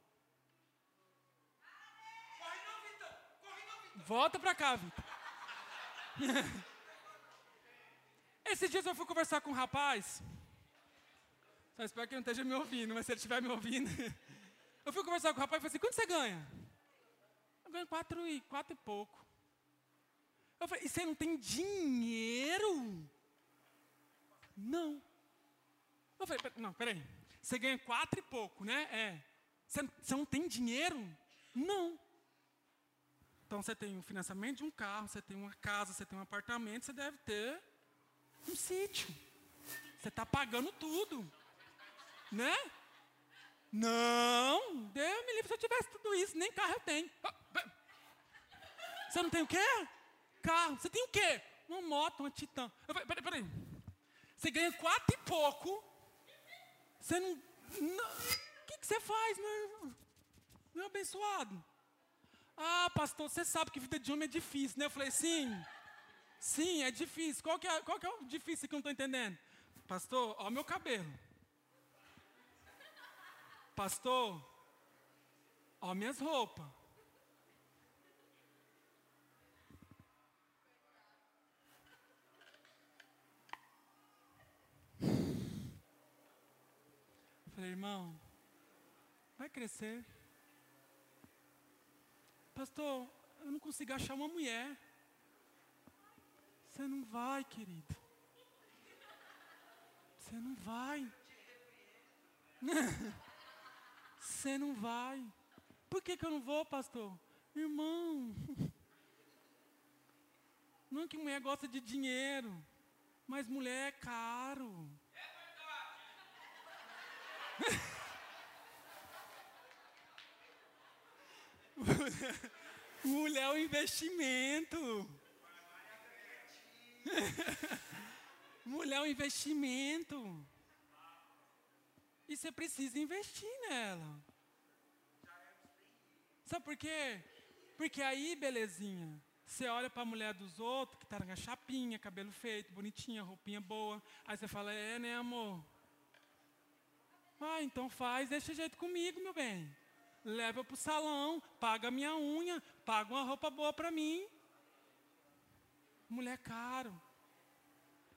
Volta pra cá, Vitor. (laughs) Esses dias eu fui conversar com um rapaz. Só espero que ele não esteja me ouvindo, mas se ele estiver me ouvindo. (laughs) Eu fui conversar com o rapaz e falei assim: quanto você ganha? Eu ganho quatro e, quatro e pouco. Eu falei, e você não tem dinheiro? Não. Eu falei, não, peraí. Você ganha quatro e pouco, né? É. Você, você não tem dinheiro? Não. Então você tem o financiamento de um carro, você tem uma casa, você tem um apartamento, você deve ter um sítio. Você está pagando tudo. Né? Não, Deus me livre se eu tivesse tudo isso, nem carro eu tenho. Você não tem o quê? Carro. Você tem o quê? Uma moto, uma Titan. Eu falei, peraí, peraí. Você ganha quatro e pouco. Você não. O que, que você faz, meu, meu abençoado? Ah, pastor, você sabe que vida de homem é difícil, né? Eu falei, sim. Sim, é difícil. Qual que é, qual que é o difícil que eu não estou entendendo? Pastor, ó meu cabelo. Pastor, ó minhas roupas. Falei, irmão, vai crescer. Pastor, eu não consigo achar uma mulher. Você não vai, querido. Você não vai. (laughs) Você não vai. Por que, que eu não vou, pastor? Irmão, (laughs) não é que mulher gosta de dinheiro, mas mulher é caro. (laughs) Mulher é um investimento. Mulher é um investimento. E você precisa investir nela. Sabe por quê? Porque aí, belezinha, você olha para a mulher dos outros, que está na chapinha, cabelo feito, bonitinha, roupinha boa. Aí você fala, é, né, amor? Ah, então faz desse jeito comigo, meu bem. Leva para o salão, paga minha unha, paga uma roupa boa para mim. Mulher caro.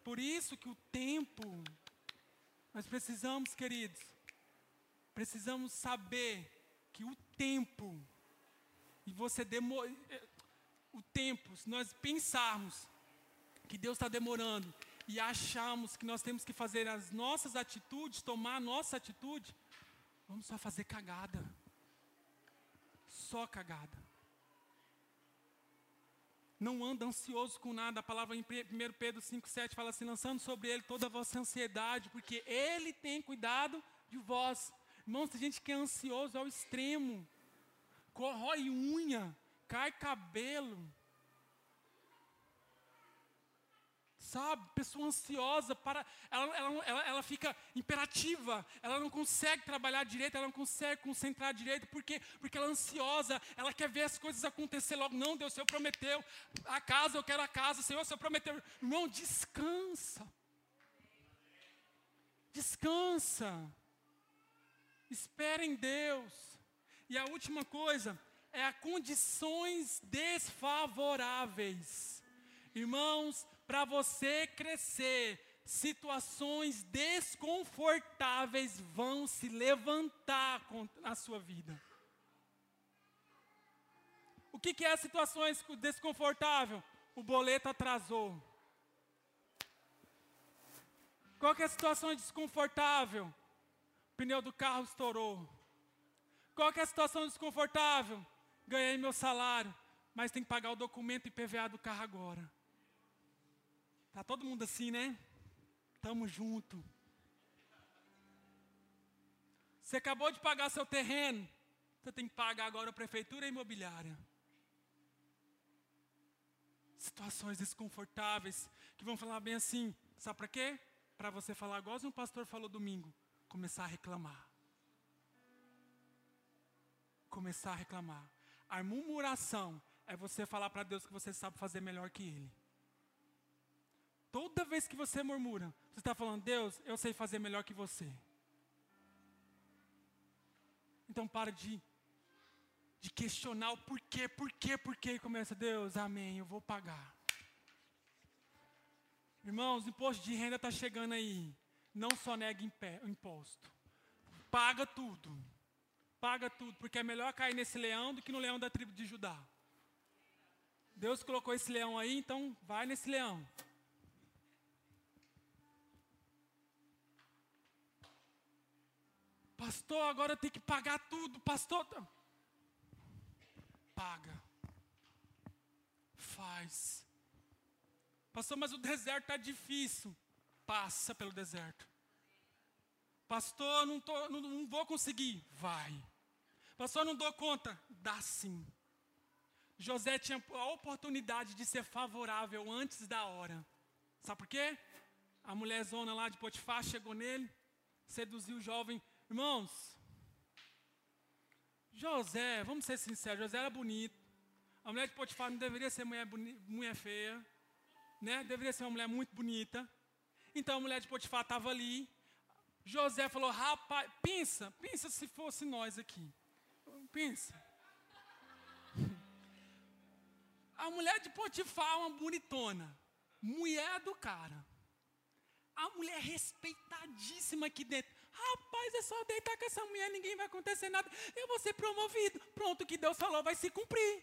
Por isso que o tempo, nós precisamos, queridos, precisamos saber que o tempo, e você demora, o tempo, se nós pensarmos que Deus está demorando e achamos que nós temos que fazer as nossas atitudes, tomar a nossa atitude, vamos só fazer cagada. Só cagada. Não anda ansioso com nada. A palavra em 1 Pedro 5,7 fala assim: lançando sobre ele toda a vossa ansiedade, porque ele tem cuidado de vós. Irmãos, tem gente que é ansioso ao extremo, corrói unha, cai cabelo. Sabe, pessoa ansiosa, para, ela, ela, ela, ela, fica imperativa, ela não consegue trabalhar direito, ela não consegue concentrar direito, por quê? Porque ela é ansiosa, ela quer ver as coisas acontecer logo. Não, Deus, o Senhor prometeu a casa, eu quero a casa, Senhor, o Senhor prometeu. Irmão, descansa. Descansa. Espera em Deus. E a última coisa é a condições desfavoráveis. Irmãos, para você crescer, situações desconfortáveis vão se levantar na sua vida. O que, que é situações desconfortáveis? O boleto atrasou. Qual que é a situação desconfortável? O pneu do carro estourou. Qual que é a situação desconfortável? Ganhei meu salário, mas tem que pagar o documento e PVA do carro agora. Tá todo mundo assim, né? Tamo junto. Você acabou de pagar seu terreno, você tem que pagar agora a prefeitura imobiliária. Situações desconfortáveis que vão falar bem assim, sabe para quê? Para você falar igual um pastor falou domingo, começar a reclamar. Começar a reclamar. A murmuração é você falar para Deus que você sabe fazer melhor que Ele. Toda vez que você murmura, você está falando, Deus, eu sei fazer melhor que você. Então para de, de questionar o porquê, porquê, porquê, e começa, Deus, amém, eu vou pagar. Irmãos, o imposto de renda está chegando aí. Não só nega imposto. Paga tudo. Paga tudo, porque é melhor cair nesse leão do que no leão da tribo de Judá. Deus colocou esse leão aí, então vai nesse leão. Pastor, agora tem que pagar tudo, pastor. Paga. Faz. Pastor, mas o deserto está difícil. Passa pelo deserto. Pastor, não, tô, não, não vou conseguir. Vai. Pastor, não dou conta. Dá sim. José tinha a oportunidade de ser favorável antes da hora. Sabe por quê? A mulher zona lá de Potifar chegou nele, seduziu o jovem Irmãos, José, vamos ser sinceros, José era bonito. A mulher de Potifar não deveria ser mulher, mulher feia, né? Deveria ser uma mulher muito bonita. Então a mulher de Potifar estava ali. José falou: rapaz, pensa, pensa se fosse nós aqui. Pensa. (laughs) A mulher de Potifar é uma bonitona, mulher do cara. A mulher respeitadíssima aqui dentro. Rapaz, é só deitar com essa mulher, ninguém vai acontecer nada. Eu vou ser promovido. Pronto, o que Deus falou vai se cumprir.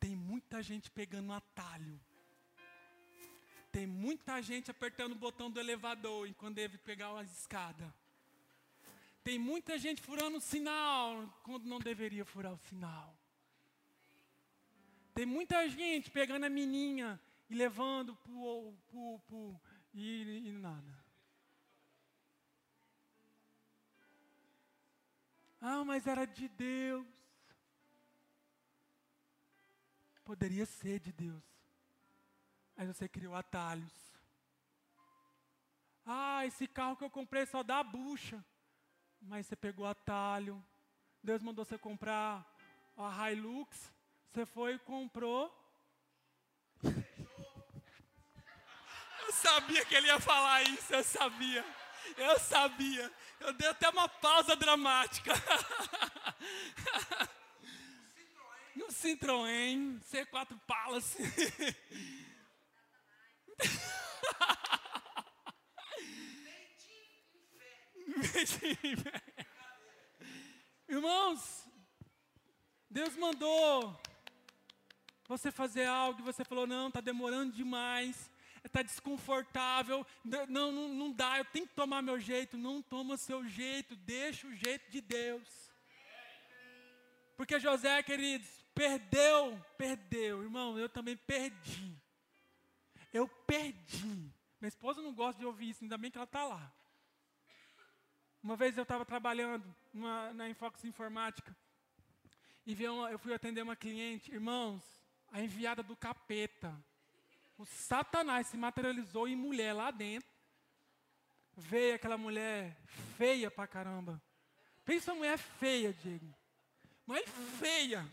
Tem muita gente pegando atalho. Tem muita gente apertando o botão do elevador enquanto deve pegar as escadas. Tem muita gente furando o sinal quando não deveria furar o sinal. Tem muita gente pegando a menina e levando pro, e, e nada. Ah, mas era de Deus. Poderia ser de Deus. Aí você criou atalhos. Ah, esse carro que eu comprei só dá bucha. Mas você pegou atalho. Deus mandou você comprar a Hilux. Você foi e comprou. Sabia que ele ia falar isso, eu sabia. Eu sabia. Eu dei até uma pausa dramática. No Citroën, C4 Palace. Irmãos, Deus mandou você fazer algo e você falou: não, está demorando demais, está desconfortável, não, não, não dá, eu tenho que tomar meu jeito. Não toma seu jeito, deixa o jeito de Deus. Porque José, queridos, perdeu, perdeu, irmão, eu também perdi. Eu perdi. Minha esposa não gosta de ouvir isso, ainda bem que ela está lá. Uma vez eu estava trabalhando numa, na Infox Informática e uma, eu fui atender uma cliente, irmãos, a enviada do capeta. O Satanás se materializou em mulher lá dentro. Veio aquela mulher feia pra caramba. Pensa uma mulher feia, Diego. Mas feia.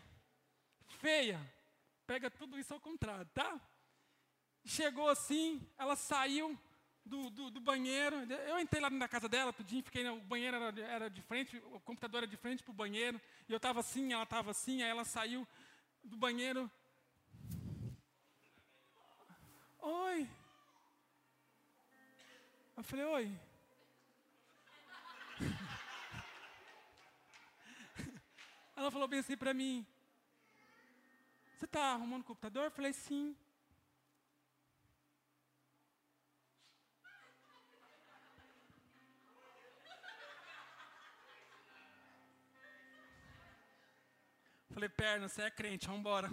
Feia. Pega tudo isso ao contrário, tá? Chegou assim, ela saiu do, do, do, banheiro. Eu entrei lá na casa dela, tudinho, fiquei, o banheiro era, era de frente, o computador era de frente para o banheiro. E eu estava assim, ela estava assim, aí ela saiu do banheiro. Eu falei, oi. (laughs) Ela falou bem assim para mim: Você está arrumando o computador? Eu falei, sim. Falei, perna, você é crente, vamos embora.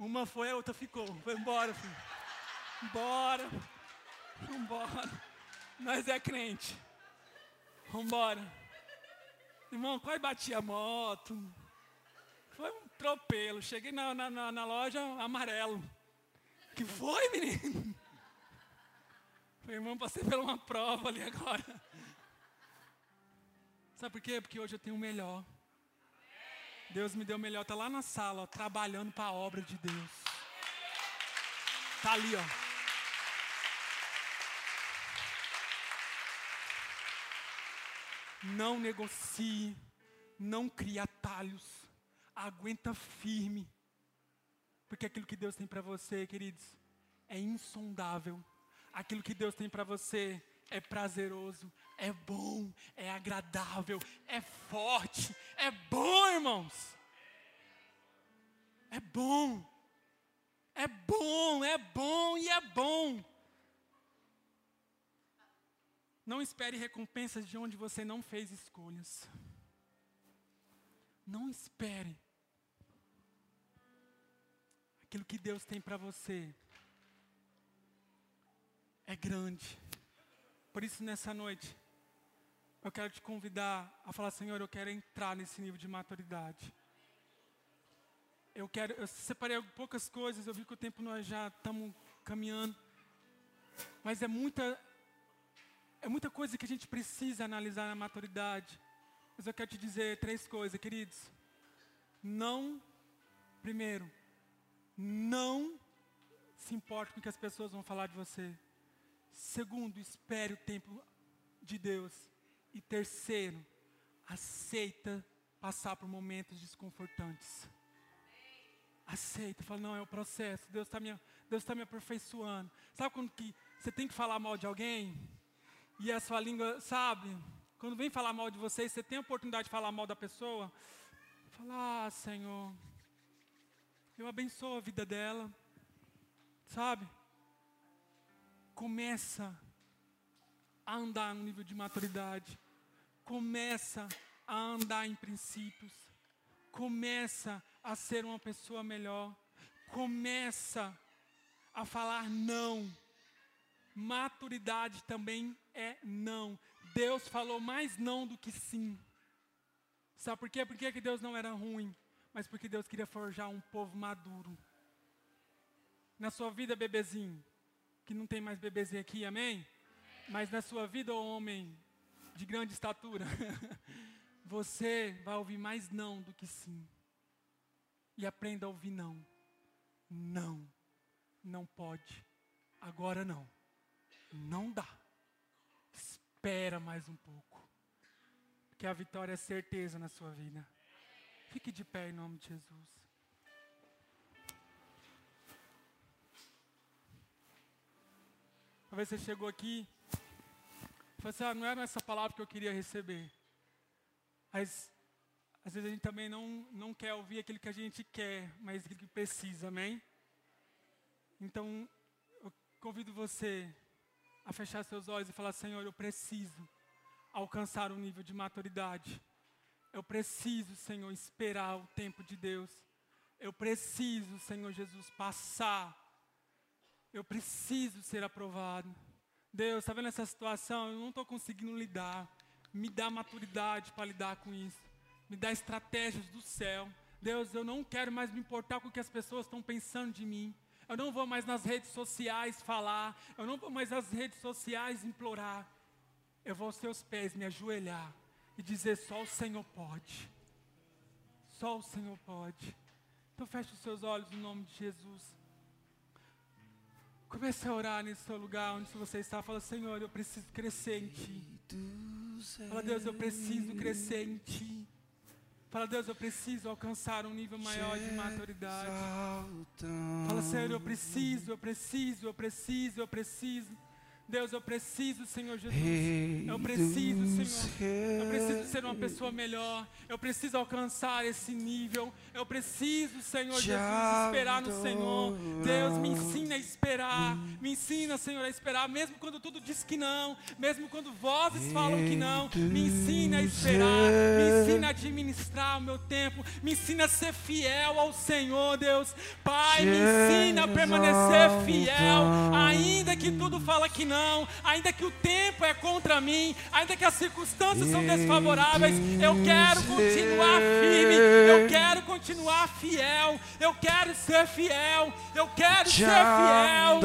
Uma foi, a outra ficou. Foi embora, filho. Bora. Vambora. Nós é crente. Vambora. Irmão, quase bati a moto. Foi um tropelo. Cheguei na, na, na loja amarelo. Que foi, menino? Falei, irmão, passei por uma prova ali agora. Sabe por quê? Porque hoje eu tenho o melhor. Deus me deu o melhor, está lá na sala, ó, trabalhando para a obra de Deus. Está ali, ó. Não negocie, não crie atalhos, aguenta firme, porque aquilo que Deus tem para você, queridos, é insondável. Aquilo que Deus tem para você é prazeroso, é bom, é agradável, é forte, é bom, irmãos. É bom. É bom, é bom e é bom. Não espere recompensas de onde você não fez escolhas. Não espere. Aquilo que Deus tem para você é grande. Por isso, nessa noite, eu quero te convidar a falar: Senhor, eu quero entrar nesse nível de maturidade. Eu quero, eu separei poucas coisas, eu vi que o tempo nós já estamos caminhando. Mas é muita, é muita coisa que a gente precisa analisar na maturidade. Mas eu quero te dizer três coisas, queridos. Não, primeiro, não se importe com o que as pessoas vão falar de você. Segundo, espere o tempo de Deus. E terceiro, aceita passar por momentos desconfortantes. Aceita, fala, não, é o processo, Deus está me, Deus tá me aperfeiçoando. Sabe quando que você tem que falar mal de alguém? E a sua língua, sabe? Quando vem falar mal de você, você tem a oportunidade de falar mal da pessoa. Fala, ah, Senhor, eu abençoo a vida dela. Sabe? começa a andar no nível de maturidade, começa a andar em princípios, começa a ser uma pessoa melhor, começa a falar não. Maturidade também é não. Deus falou mais não do que sim. Sabe por quê? Por que Deus não era ruim? Mas porque Deus queria forjar um povo maduro. Na sua vida, bebezinho, que não tem mais bebezinho aqui, amém? Mas na sua vida, homem de grande estatura, (laughs) você vai ouvir mais não do que sim. E aprenda a ouvir não. Não. Não pode. Agora não. Não dá. Espera mais um pouco. Porque a vitória é certeza na sua vida. Fique de pé em nome de Jesus. Talvez você chegou aqui e falou assim, ah, não era essa palavra que eu queria receber. Mas às vezes a gente também não, não quer ouvir aquilo que a gente quer, mas aquilo que precisa, amém? Então, eu convido você a fechar seus olhos e falar, Senhor, eu preciso alcançar um nível de maturidade. Eu preciso, Senhor, esperar o tempo de Deus. Eu preciso, Senhor Jesus, passar eu preciso ser aprovado. Deus, está vendo essa situação? Eu não estou conseguindo lidar. Me dá maturidade para lidar com isso. Me dá estratégias do céu. Deus, eu não quero mais me importar com o que as pessoas estão pensando de mim. Eu não vou mais nas redes sociais falar. Eu não vou mais nas redes sociais implorar. Eu vou aos seus pés me ajoelhar e dizer: só o Senhor pode. Só o Senhor pode. Então feche os seus olhos no nome de Jesus. Comece a orar nesse seu lugar onde você está. Fala, Senhor, eu preciso crescer em Ti. Fala, Deus, eu preciso crescer em Ti. Fala, Deus, eu preciso alcançar um nível maior de maturidade. Fala, Senhor, eu preciso, eu preciso, eu preciso, eu preciso. Deus, eu preciso, Senhor Jesus. Eu preciso, Senhor. Eu preciso ser uma pessoa melhor. Eu preciso alcançar esse nível. Eu preciso, Senhor Jesus, esperar no Senhor. Deus, me ensina a esperar. Me ensina, Senhor, a esperar, mesmo quando tudo diz que não, mesmo quando vozes falam que não. Me ensina a esperar. Me ensina a administrar o meu tempo. Me ensina a ser fiel ao Senhor, Deus. Pai, me ensina a permanecer fiel, ainda que tudo fala que não não, ainda que o tempo é contra mim, ainda que as circunstâncias são desfavoráveis, eu quero continuar firme, eu quero continuar fiel, eu quero ser fiel, eu quero ser fiel.